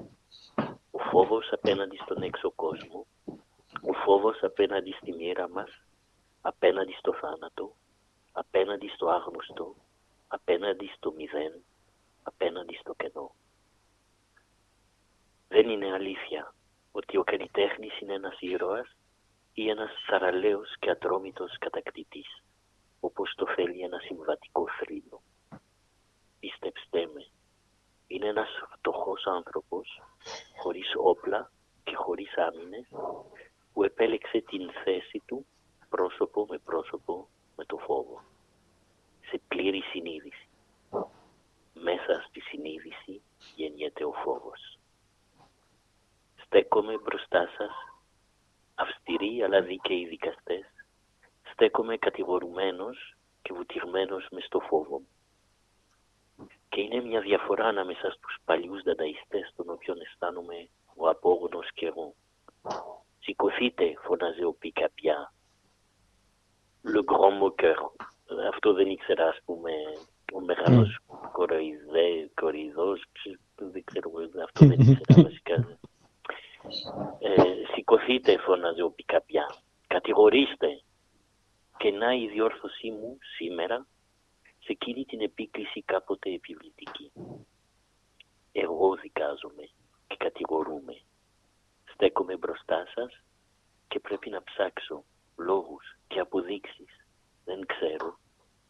Ο φόβος απέναντι στον έξω κόσμο. Ο φόβος απέναντι στη μοίρα μας. Απέναντι στο θάνατο. Απέναντι στο άγνωστο. Απέναντι στο μηδέν. Απέναντι στο κενό. Δεν είναι αλήθεια ότι ο καλλιτέχνης είναι ένας ήρωας ή ένας σαραλέος και ατρόμητος κατακτητής, όπως το θέλει ένα συμβατικό θρύλο. Πίστεψτε με, είναι ένας φτωχός άνθρωπος, χωρίς όπλα και χωρίς άμυνες, που επέλεξε την θέση του πρόσωπο με πρόσωπο με το φόβο, σε πλήρη συνείδηση. Μέσα στη συνείδηση γεννιέται ο φόβος. Στέκομαι μπροστά σας αυστηροί αλλά δίκαιοι δικαστές, στέκομαι κατηγορουμένος και βουτυγμένος μες στο φόβο μου. Και είναι μια διαφορά ανάμεσα στους παλιούς δανταϊστές των οποίων αισθάνομαι ο απόγονος και εγώ. Σηκωθείτε, φωνάζει ο Πικαπιά. Le grand moqueur. Αυτό δεν ήξερα, ας πούμε, ο μεγάλος mm. κοροϊδέ, κοροϊδός, δεν ξέρω, αυτό δεν ήξερα <laughs> βασικά. Ε, σηκωθείτε, φώναζε ο Πικαπιά. Κατηγορήστε. Και να η διόρθωσή μου σήμερα σε εκείνη την επίκληση κάποτε επιβλητική. Εγώ δικάζομαι και κατηγορούμε. Στέκομαι μπροστά σας και πρέπει να ψάξω λόγους και αποδείξεις. Δεν ξέρω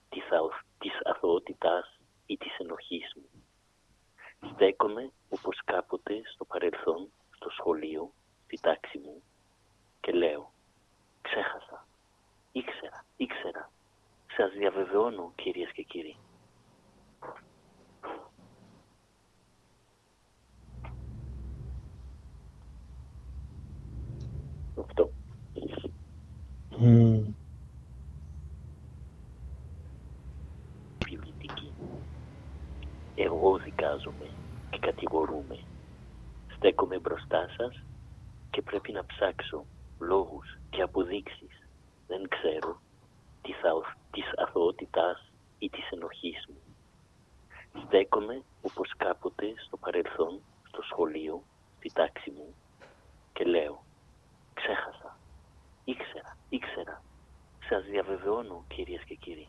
της, της αθωότητάς ή της ενοχής μου. Στέκομαι όπως κάποτε στο παρελθόν, στο σχολείο, στη τάξη μου και λέω «Ξέχασα, ήξερα, ήξερα, σας διαβεβαιώνω κυρίες και κύριοι». Αυτό. Mm. Εγώ δικάζομαι και κατηγορούμε. Στέκομαι μπροστά σας και πρέπει να ψάξω λόγους και αποδείξεις. Δεν ξέρω της, της αθωότητάς ή της ενοχής μου. Στέκομαι όπως κάποτε στο παρελθόν, στο σχολείο, στη τάξη μου και λέω «Ξέχασα, ήξερα, ήξερα, σας διαβεβαιώνω κυρίες και κύριοι».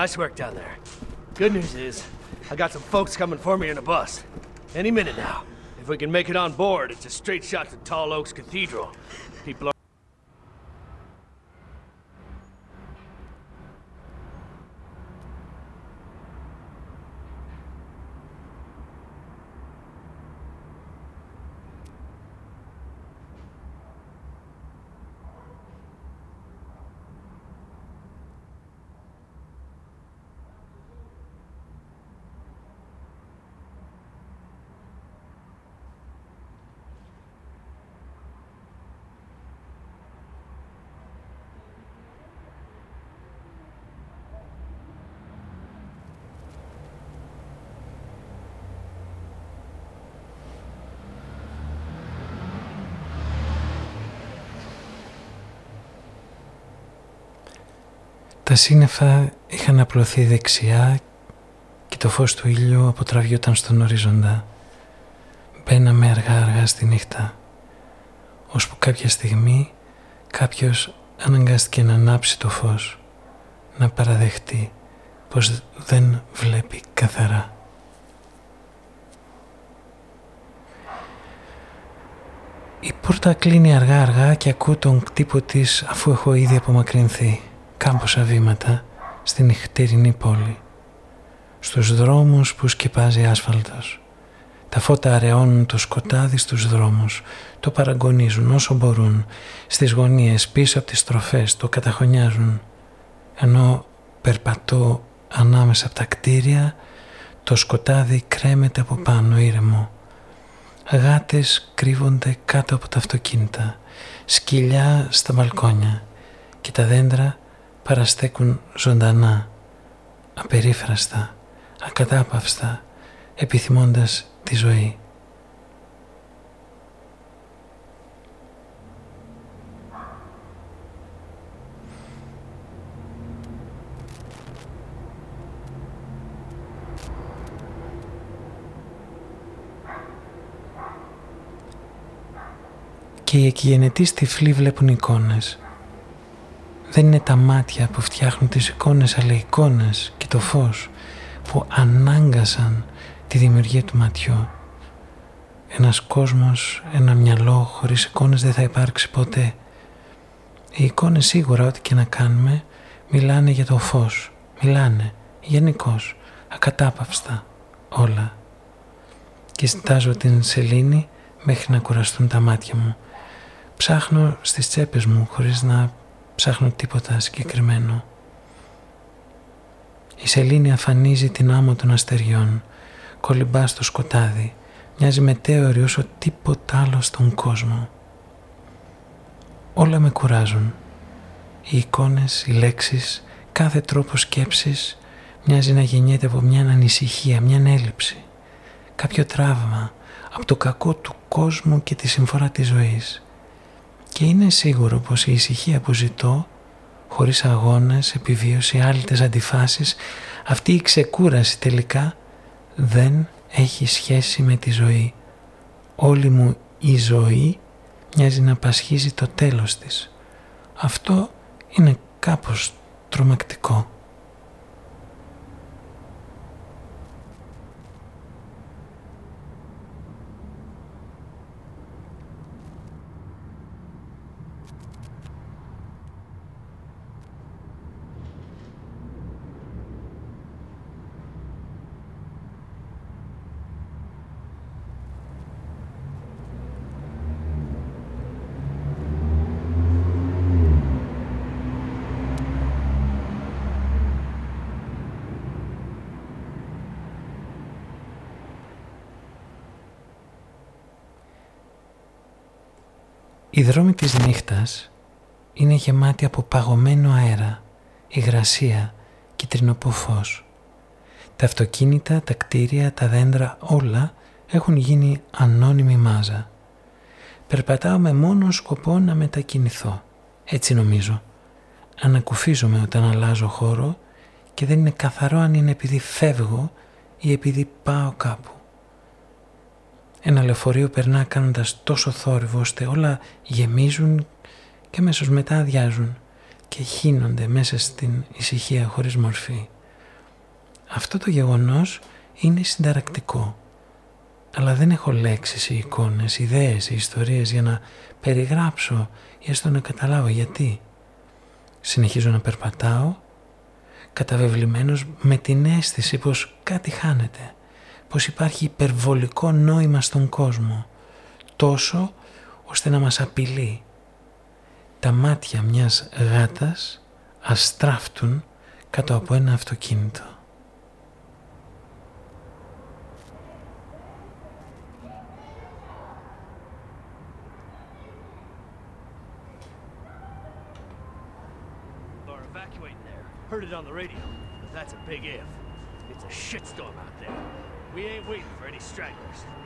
Nice work down there. Good news is, I got some folks coming for me in a bus. Any minute now. If we can make it on board, it's a straight shot to Tall Oaks Cathedral. People are... Τα σύννεφα είχαν απλωθεί δεξιά και το φως του ήλιου αποτραβιόταν στον ορίζοντα. Μπαίναμε αργά-αργά στη νύχτα, ώσπου κάποια στιγμή κάποιος αναγκάστηκε να ανάψει το φως, να παραδεχτεί πως δεν βλέπει καθαρά. Η πόρτα κλείνει αργά-αργά και ακούω τον κτύπο της αφού έχω ήδη απομακρυνθεί κάμποσα βήματα στην νυχτερινή πόλη. Στους δρόμους που σκεπάζει άσφαλτος. Τα φώτα αραιώνουν το σκοτάδι στους δρόμους, το παραγωνίζουν όσο μπορούν, στις γωνίες πίσω από τις στροφές το καταχωνιάζουν. Ενώ περπατώ ανάμεσα από τα κτίρια, το σκοτάδι κρέμεται από πάνω ήρεμο. Γάτες κρύβονται κάτω από τα αυτοκίνητα, σκυλιά στα μπαλκόνια και τα δέντρα παραστέκουν ζωντανά, απερίφραστα, ακατάπαυστα, επιθυμώντας τη ζωή. Και οι εκγενετοί τυφλοί βλέπουν εικόνες δεν είναι τα μάτια που φτιάχνουν τις εικόνες αλλά οι εικόνες και το φως που ανάγκασαν τη δημιουργία του ματιού. Ένας κόσμος, ένα μυαλό χωρίς εικόνες δεν θα υπάρξει ποτέ. Οι εικόνες σίγουρα ό,τι και να κάνουμε μιλάνε για το φως. Μιλάνε γενικώς, ακατάπαυστα όλα. και στάζω την σελήνη μέχρι να κουραστούν τα μάτια μου. Ψάχνω στις τσέπες μου χωρίς να ψάχνω τίποτα συγκεκριμένο. Η σελήνη αφανίζει την άμμο των αστεριών, κολυμπά στο σκοτάδι, μοιάζει μετέωρη όσο τίποτα άλλο στον κόσμο. Όλα με κουράζουν. Οι εικόνες, οι λέξεις, κάθε τρόπο σκέψης μοιάζει να γεννιέται από μια ανησυχία, μια έλλειψη. Κάποιο τραύμα από το κακό του κόσμου και τη συμφορά της ζωής. Και είναι σίγουρο πως η ησυχία που ζητώ, χωρίς αγώνες, επιβίωση, άλυτες αντιφάσεις, αυτή η ξεκούραση τελικά δεν έχει σχέση με τη ζωή. Όλη μου η ζωή μοιάζει να πασχίζει το τέλος της. Αυτό είναι κάπως τρομακτικό. Οι δρόμοι της νύχτας είναι γεμάτοι από παγωμένο αέρα, υγρασία, κυτρινοπό φως. Τα αυτοκίνητα, τα κτίρια, τα δέντρα, όλα έχουν γίνει ανώνυμη μάζα. Περπατάω με μόνο σκοπό να μετακινηθώ. Έτσι νομίζω. Ανακουφίζομαι όταν αλλάζω χώρο και δεν είναι καθαρό αν είναι επειδή φεύγω ή επειδή πάω κάπου. Ένα λεωφορείο περνά κάνοντας τόσο θόρυβο ώστε όλα γεμίζουν και αμέσως μετά αδειάζουν και χύνονται μέσα στην ησυχία χωρίς μορφή. Αυτό το γεγονός είναι συνταρακτικό. Αλλά δεν έχω λέξεις ή εικόνες, ιδέες ή ιστορίες για να περιγράψω ή έστω να καταλάβω γιατί. Συνεχίζω να περπατάω, καταβεβλημένος με την αίσθηση πως κάτι χάνεται πως υπάρχει υπερβολικό νόημα στον κόσμο, τόσο ώστε να μας απειλεί. Τα μάτια μιας γάτας αστράφτουν κάτω από ένα αυτοκίνητο. Heard it on the radio. That's a big if. It's a shitstorm out there. We ain't waiting for any stragglers.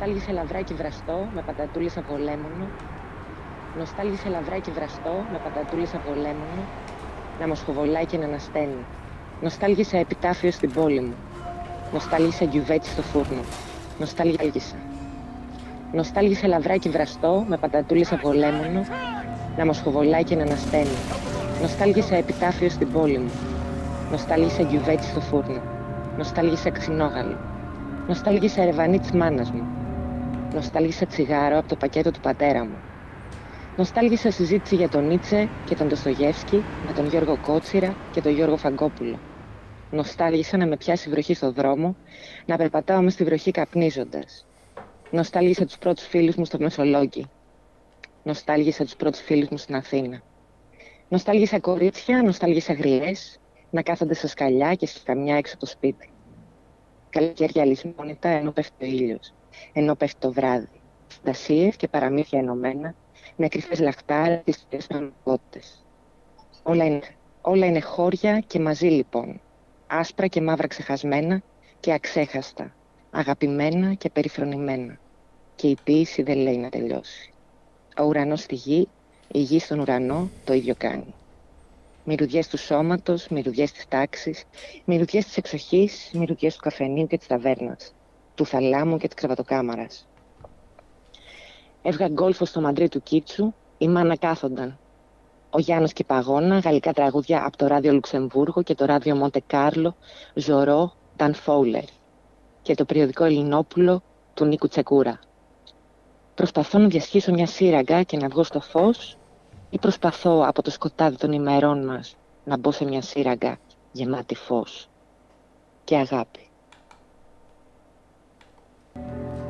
Νοστάλγησε λαβράκι βραστό με πατατούλες από λέμονο. Νοστάλγησε λαβράκι βραστό με πατατούλες από λέμονο. Να μοσχοβολάει και να ανασταίνει. Νοστάλγησα επιτάφιο στην πόλη μου. Νοστάλγησα γιουβέτσι στο φούρνο. Νοστάλγησα. Νοστάλγησε λαβράκι βραστό με πατατούλες από λέμονο. Να μοσχοβολάει και να ανασταίνει. Νοστάλγησα επιτάφιο στην πόλη μου. Νοστάλγησα γιουβέτσι στο φούρνο. Νοστάλγησα ξινόγαλο. Νοστάλγησα ρεβανί της μάνας μου. Νοστάλγησα τσιγάρο από το πακέτο του πατέρα μου. Νοστάλγησα συζήτηση για τον Νίτσε και τον Ντοστογεύσκη με τον Γιώργο Κότσιρα και τον Γιώργο Φαγκόπουλο. Νοστάλγησα να με πιάσει βροχή στο δρόμο, να περπατάω μες στη βροχή καπνίζοντας. Νοστάλγησα τους πρώτους φίλους μου στο Μεσολόγγι. Νοστάλγησα τους πρώτους φίλους μου στην Αθήνα. Νοστάλγησα κορίτσια, νοστάλγησα γριές, να κάθονται σε σκαλιά και σε καμιά έξω από το σπίτι. Καλοκαίρια λησμόνητα ενώ πέφτει ο ήλιος, ενώ πέφτει το βράδυ. Φαντασίες και παραμύθια ενωμένα, με κρυφές λαχτάρες τις τρεις πραγματικότητες. Όλα είναι, όλα είναι χώρια και μαζί λοιπόν, άσπρα και μαύρα ξεχασμένα και αξέχαστα, αγαπημένα και περιφρονημένα. Και η ποίηση δεν λέει να τελειώσει. Ο ουρανός στη γη, η γη στον ουρανό το ίδιο κάνει. Μυρουδιές του σώματος, μυρουδιές της τάξης, μυρουδιές της εξοχής, μυρουδιές του καφενείου και της ταβέρνας, του θαλάμου και της κρεβατοκάμαρας. Έβγα γκόλφο στο μαντρί του Κίτσου, η μάνα κάθονταν. Ο Γιάννος και η Παγώνα, γαλλικά τραγούδια από το ράδιο Λουξεμβούργο και το ράδιο Μοντε Κάρλο, Ζωρό, Ταν Φόουλερ και το περιοδικό Ελληνόπουλο του Νίκου Τσεκούρα. Προσπαθώ να διασχίσω μια σύραγγα και να βγω στο φως ή προσπαθώ από το σκοτάδι των ημερών μας να μπω σε μια σύραγγα γεμάτη φως και αγάπη. あ。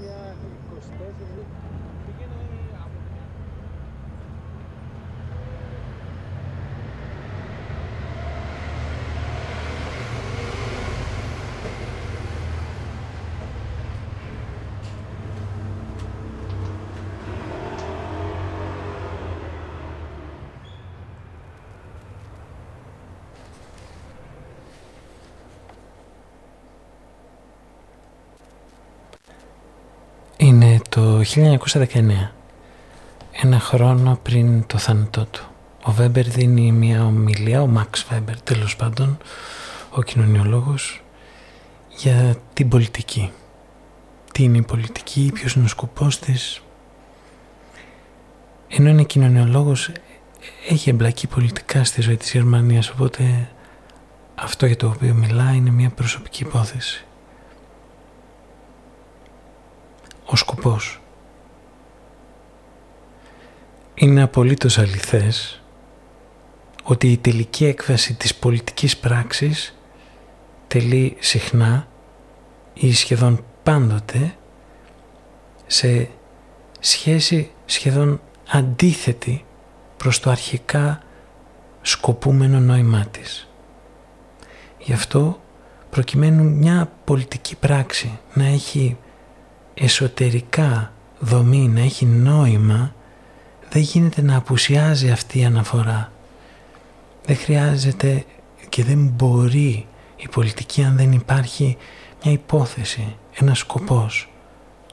Μια το 1919, ένα χρόνο πριν το θάνατό του. Ο Βέμπερ δίνει μια ομιλία, ο Μαξ Βέμπερ τέλος πάντων, ο κοινωνιολόγος, για την πολιτική. Τι είναι η πολιτική, ποιος είναι ο σκοπός της. Ενώ είναι κοινωνιολόγος, έχει εμπλακεί πολιτικά στη ζωή της Γερμανίας, οπότε αυτό για το οποίο μιλά είναι μια προσωπική υπόθεση. Ο σκοπός. Είναι απολύτως αληθές ότι η τελική έκβαση της πολιτικής πράξης τελεί συχνά ή σχεδόν πάντοτε σε σχέση σχεδόν αντίθετη προς το αρχικά σκοπούμενο νόημά της. Γι' αυτό προκειμένου μια πολιτική πράξη να έχει εσωτερικά δομή, να έχει νόημα, δεν γίνεται να απουσιάζει αυτή η αναφορά. Δεν χρειάζεται και δεν μπορεί η πολιτική αν δεν υπάρχει μια υπόθεση, ένας σκοπός,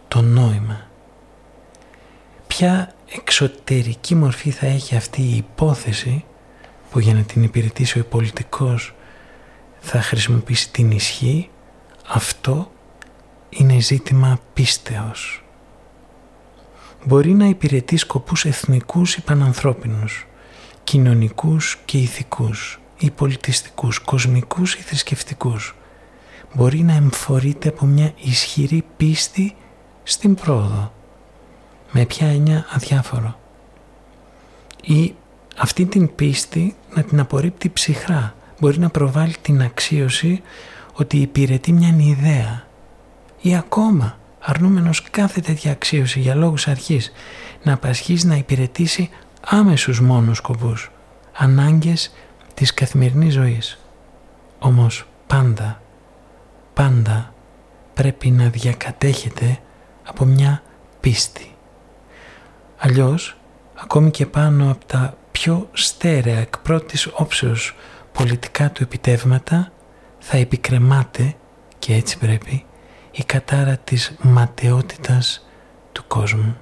το νόημα. Ποια εξωτερική μορφή θα έχει αυτή η υπόθεση που για να την υπηρετήσει ο πολιτικός θα χρησιμοποιήσει την ισχύ, αυτό είναι ζήτημα πίστεως. Μπορεί να υπηρετεί σκοπούς εθνικούς ή πανανθρώπινους, κοινωνικούς και ηθικούς ή πολιτιστικούς, κοσμικούς ή θρησκευτικούς. Μπορεί να εμφορείται από μια ισχυρή πίστη στην πρόοδο. Με ποια έννοια αδιάφορο. Ή αυτή την πίστη να την απορρίπτει ψυχρά. Μπορεί να προβάλλει την αξίωση ότι υπηρετεί μια ιδέα ή ακόμα αρνούμενος κάθε τέτοια αξίωση για λόγους αρχής να απασχίσει να υπηρετήσει άμεσους μόνους σκοπούς, ανάγκες της καθημερινής ζωής. Όμως πάντα, πάντα πρέπει να διακατέχεται από μια πίστη. Αλλιώς, ακόμη και πάνω από τα πιο στέρεα εκ πρώτης όψεως πολιτικά του επιτεύγματα θα επικρεμάται και έτσι πρέπει η κατάρα της ματαιότητας του κόσμου.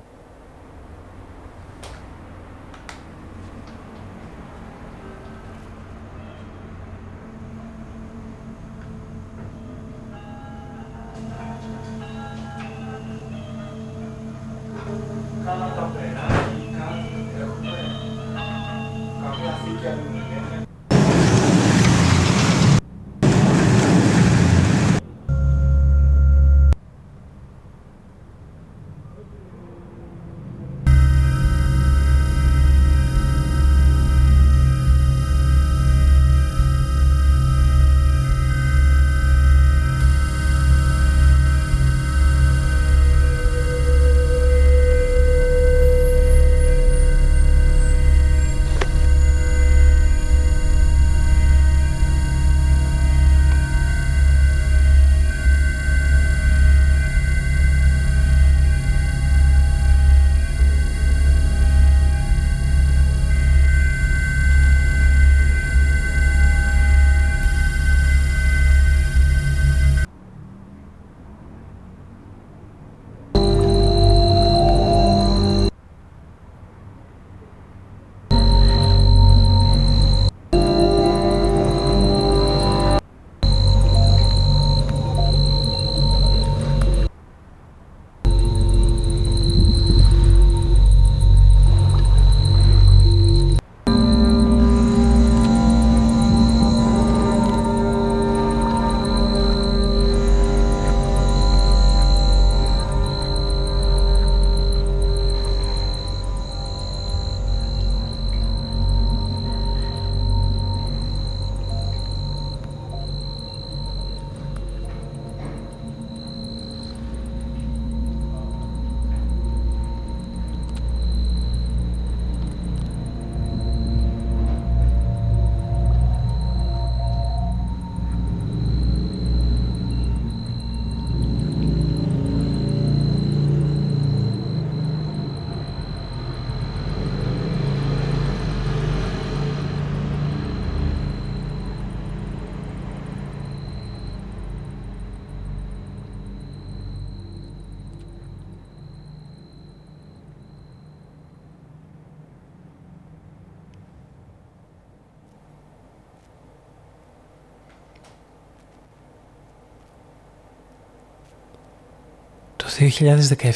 Το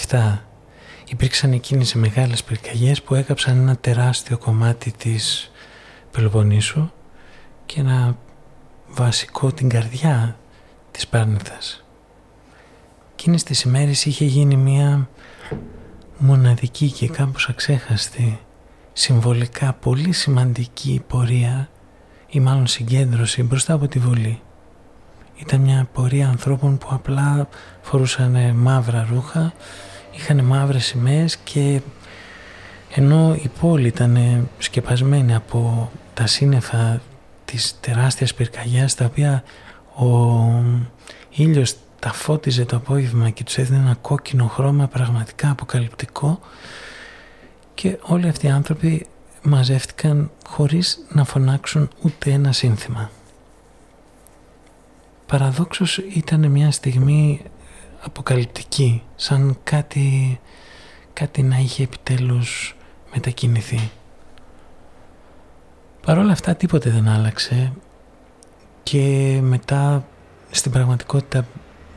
2017 υπήρξαν εκείνες οι μεγάλες πυρκαγιές που έκαψαν ένα τεράστιο κομμάτι της Πελοποννήσου και ένα βασικό την καρδιά της Πάρνηθας. Εκείνες τις ημέρες είχε γίνει μια μοναδική και κάπως αξέχαστη συμβολικά πολύ σημαντική πορεία ή μάλλον συγκέντρωση μπροστά από τη Βουλή. Ήταν μια πορεία ανθρώπων που απλά φορούσαν μαύρα ρούχα, είχαν μαύρες σημαίες και ενώ η πόλη ήταν σκεπασμένη από τα σύννεφα της τεράστιας πυρκαγιάς τα οποία ο ήλιος τα φώτιζε το απόγευμα και τους έδινε ένα κόκκινο χρώμα πραγματικά αποκαλυπτικό και όλοι αυτοί οι άνθρωποι μαζεύτηκαν χωρίς να φωνάξουν ούτε ένα σύνθημα. Παραδόξως ήταν μια στιγμή αποκαλυπτική, σαν κάτι, κάτι να είχε επιτέλους μετακινηθεί. Παρ' όλα αυτά τίποτε δεν άλλαξε και μετά στην πραγματικότητα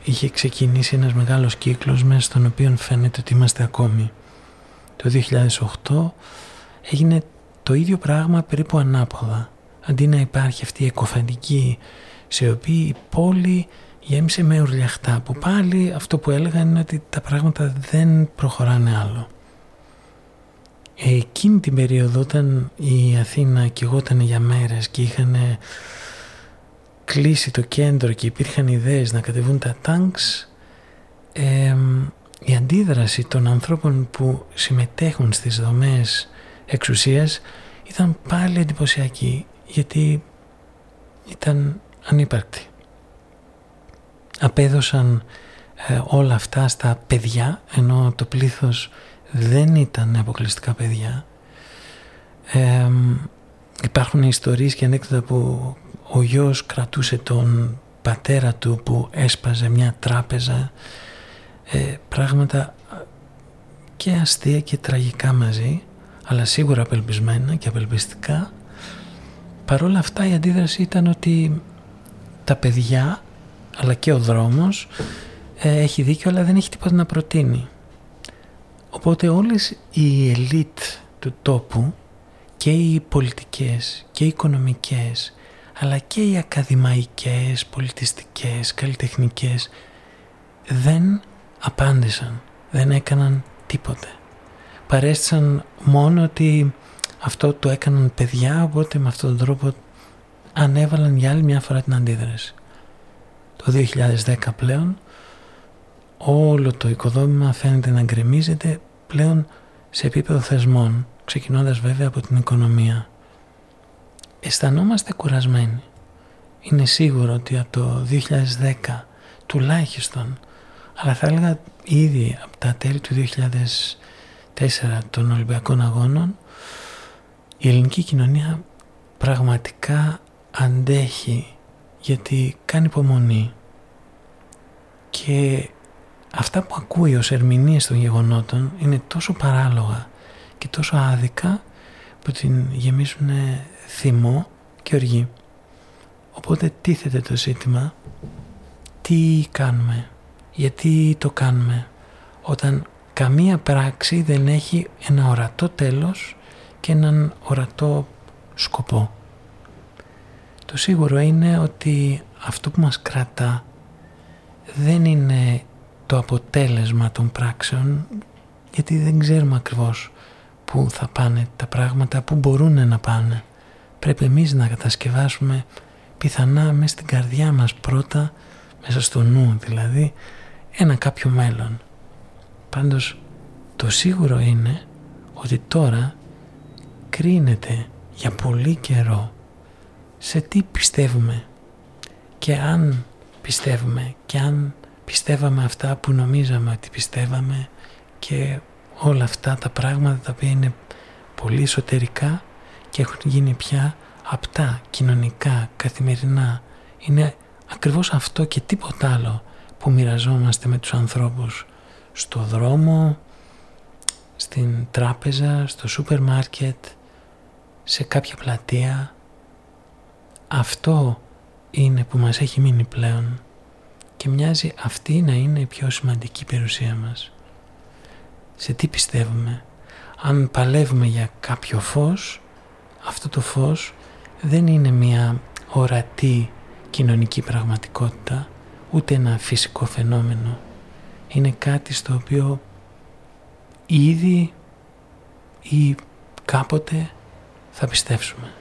είχε ξεκινήσει ένας μεγάλος κύκλος μέσα στον οποίο φαίνεται ότι είμαστε ακόμη. Το 2008 έγινε το ίδιο πράγμα περίπου ανάποδα. Αντί να υπάρχει αυτή η εκοφαντική σε οποία η πόλη γέμισε με ουρλιαχτά που πάλι αυτό που έλεγαν είναι ότι τα πράγματα δεν προχωράνε άλλο. Εκείνη την περίοδο όταν η Αθήνα και εγώ ήταν για μέρες και είχαν κλείσει το κέντρο και υπήρχαν ιδέες να κατεβούν τα τάγκς η αντίδραση των ανθρώπων που συμμετέχουν στις δομές εξουσίας ήταν πάλι εντυπωσιακή γιατί ήταν ανύπαρκτη. Απέδωσαν ε, όλα αυτά στα παιδιά ενώ το πλήθος δεν ήταν αποκλειστικά παιδιά. υπάρχουν ιστορίες και ανέκδοτα που ο γιος κρατούσε τον πατέρα του που έσπαζε μια τράπεζα ε, πράγματα και αστεία και τραγικά μαζί αλλά σίγουρα απελπισμένα και απελπιστικά παρόλα αυτά η αντίδραση ήταν ότι τα παιδιά αλλά και ο δρόμος ε, έχει δίκιο αλλά δεν έχει τίποτα να προτείνει οπότε όλες οι ελίτ του τόπου και οι πολιτικές και οι οικονομικές αλλά και οι ακαδημαϊκές, πολιτιστικές, καλλιτεχνικές δεν απάντησαν, δεν έκαναν τίποτε. Παρέστησαν μόνο ότι αυτό το έκαναν παιδιά, οπότε με αυτόν τον τρόπο ανέβαλαν για άλλη μια φορά την αντίδραση. Το 2010 πλέον όλο το οικοδόμημα φαίνεται να γκρεμίζεται πλέον σε επίπεδο θεσμών, ξεκινώντας βέβαια από την οικονομία. Αισθανόμαστε κουρασμένοι. Είναι σίγουρο ότι από το 2010 τουλάχιστον, αλλά θα έλεγα ήδη από τα τέλη του 2004 των Ολυμπιακών Αγώνων, η ελληνική κοινωνία πραγματικά αντέχει γιατί κάνει υπομονή και αυτά που ακούει ως ερμηνείες των γεγονότων είναι τόσο παράλογα και τόσο άδικα που την γεμίζουν θυμό και οργή. Οπότε τίθεται το ζήτημα τι κάνουμε, γιατί το κάνουμε όταν καμία πράξη δεν έχει ένα ορατό τέλος και έναν ορατό σκοπό. Το σίγουρο είναι ότι αυτό που μας κρατά δεν είναι το αποτέλεσμα των πράξεων γιατί δεν ξέρουμε ακριβώς πού θα πάνε τα πράγματα, πού μπορούν να πάνε. Πρέπει εμείς να κατασκευάσουμε πιθανά μέσα στην καρδιά μας πρώτα, μέσα στο νου δηλαδή, ένα κάποιο μέλλον. Πάντως το σίγουρο είναι ότι τώρα κρίνεται για πολύ καιρό σε τι πιστεύουμε; Και αν πιστεύουμε και αν πιστεύαμε αυτά που νομίζαμε ότι πιστεύαμε και όλα αυτά τα πράγματα τα οποία είναι πολύ εσωτερικά και έχουν γίνει πια απτά, κοινωνικά, καθημερινά. Είναι ακριβώς αυτό και τίποτα άλλο που μοιραζόμαστε με τους ανθρώπους στο δρόμο, στην τράπεζα, στο σούπερ μάρκετ, σε κάποια πλατεία. Αυτό είναι που μας έχει μείνει πλέον και μοιάζει αυτή να είναι η πιο σημαντική περιουσία μας. Σε τι πιστεύουμε; Αν παλεύουμε για κάποιο φως, αυτό το φως δεν είναι μια ορατή κοινωνική πραγματικότητα, ούτε ένα φυσικό φαινόμενο. Είναι κάτι στο οποίο ήδη ή κάποτε θα πιστέψουμε.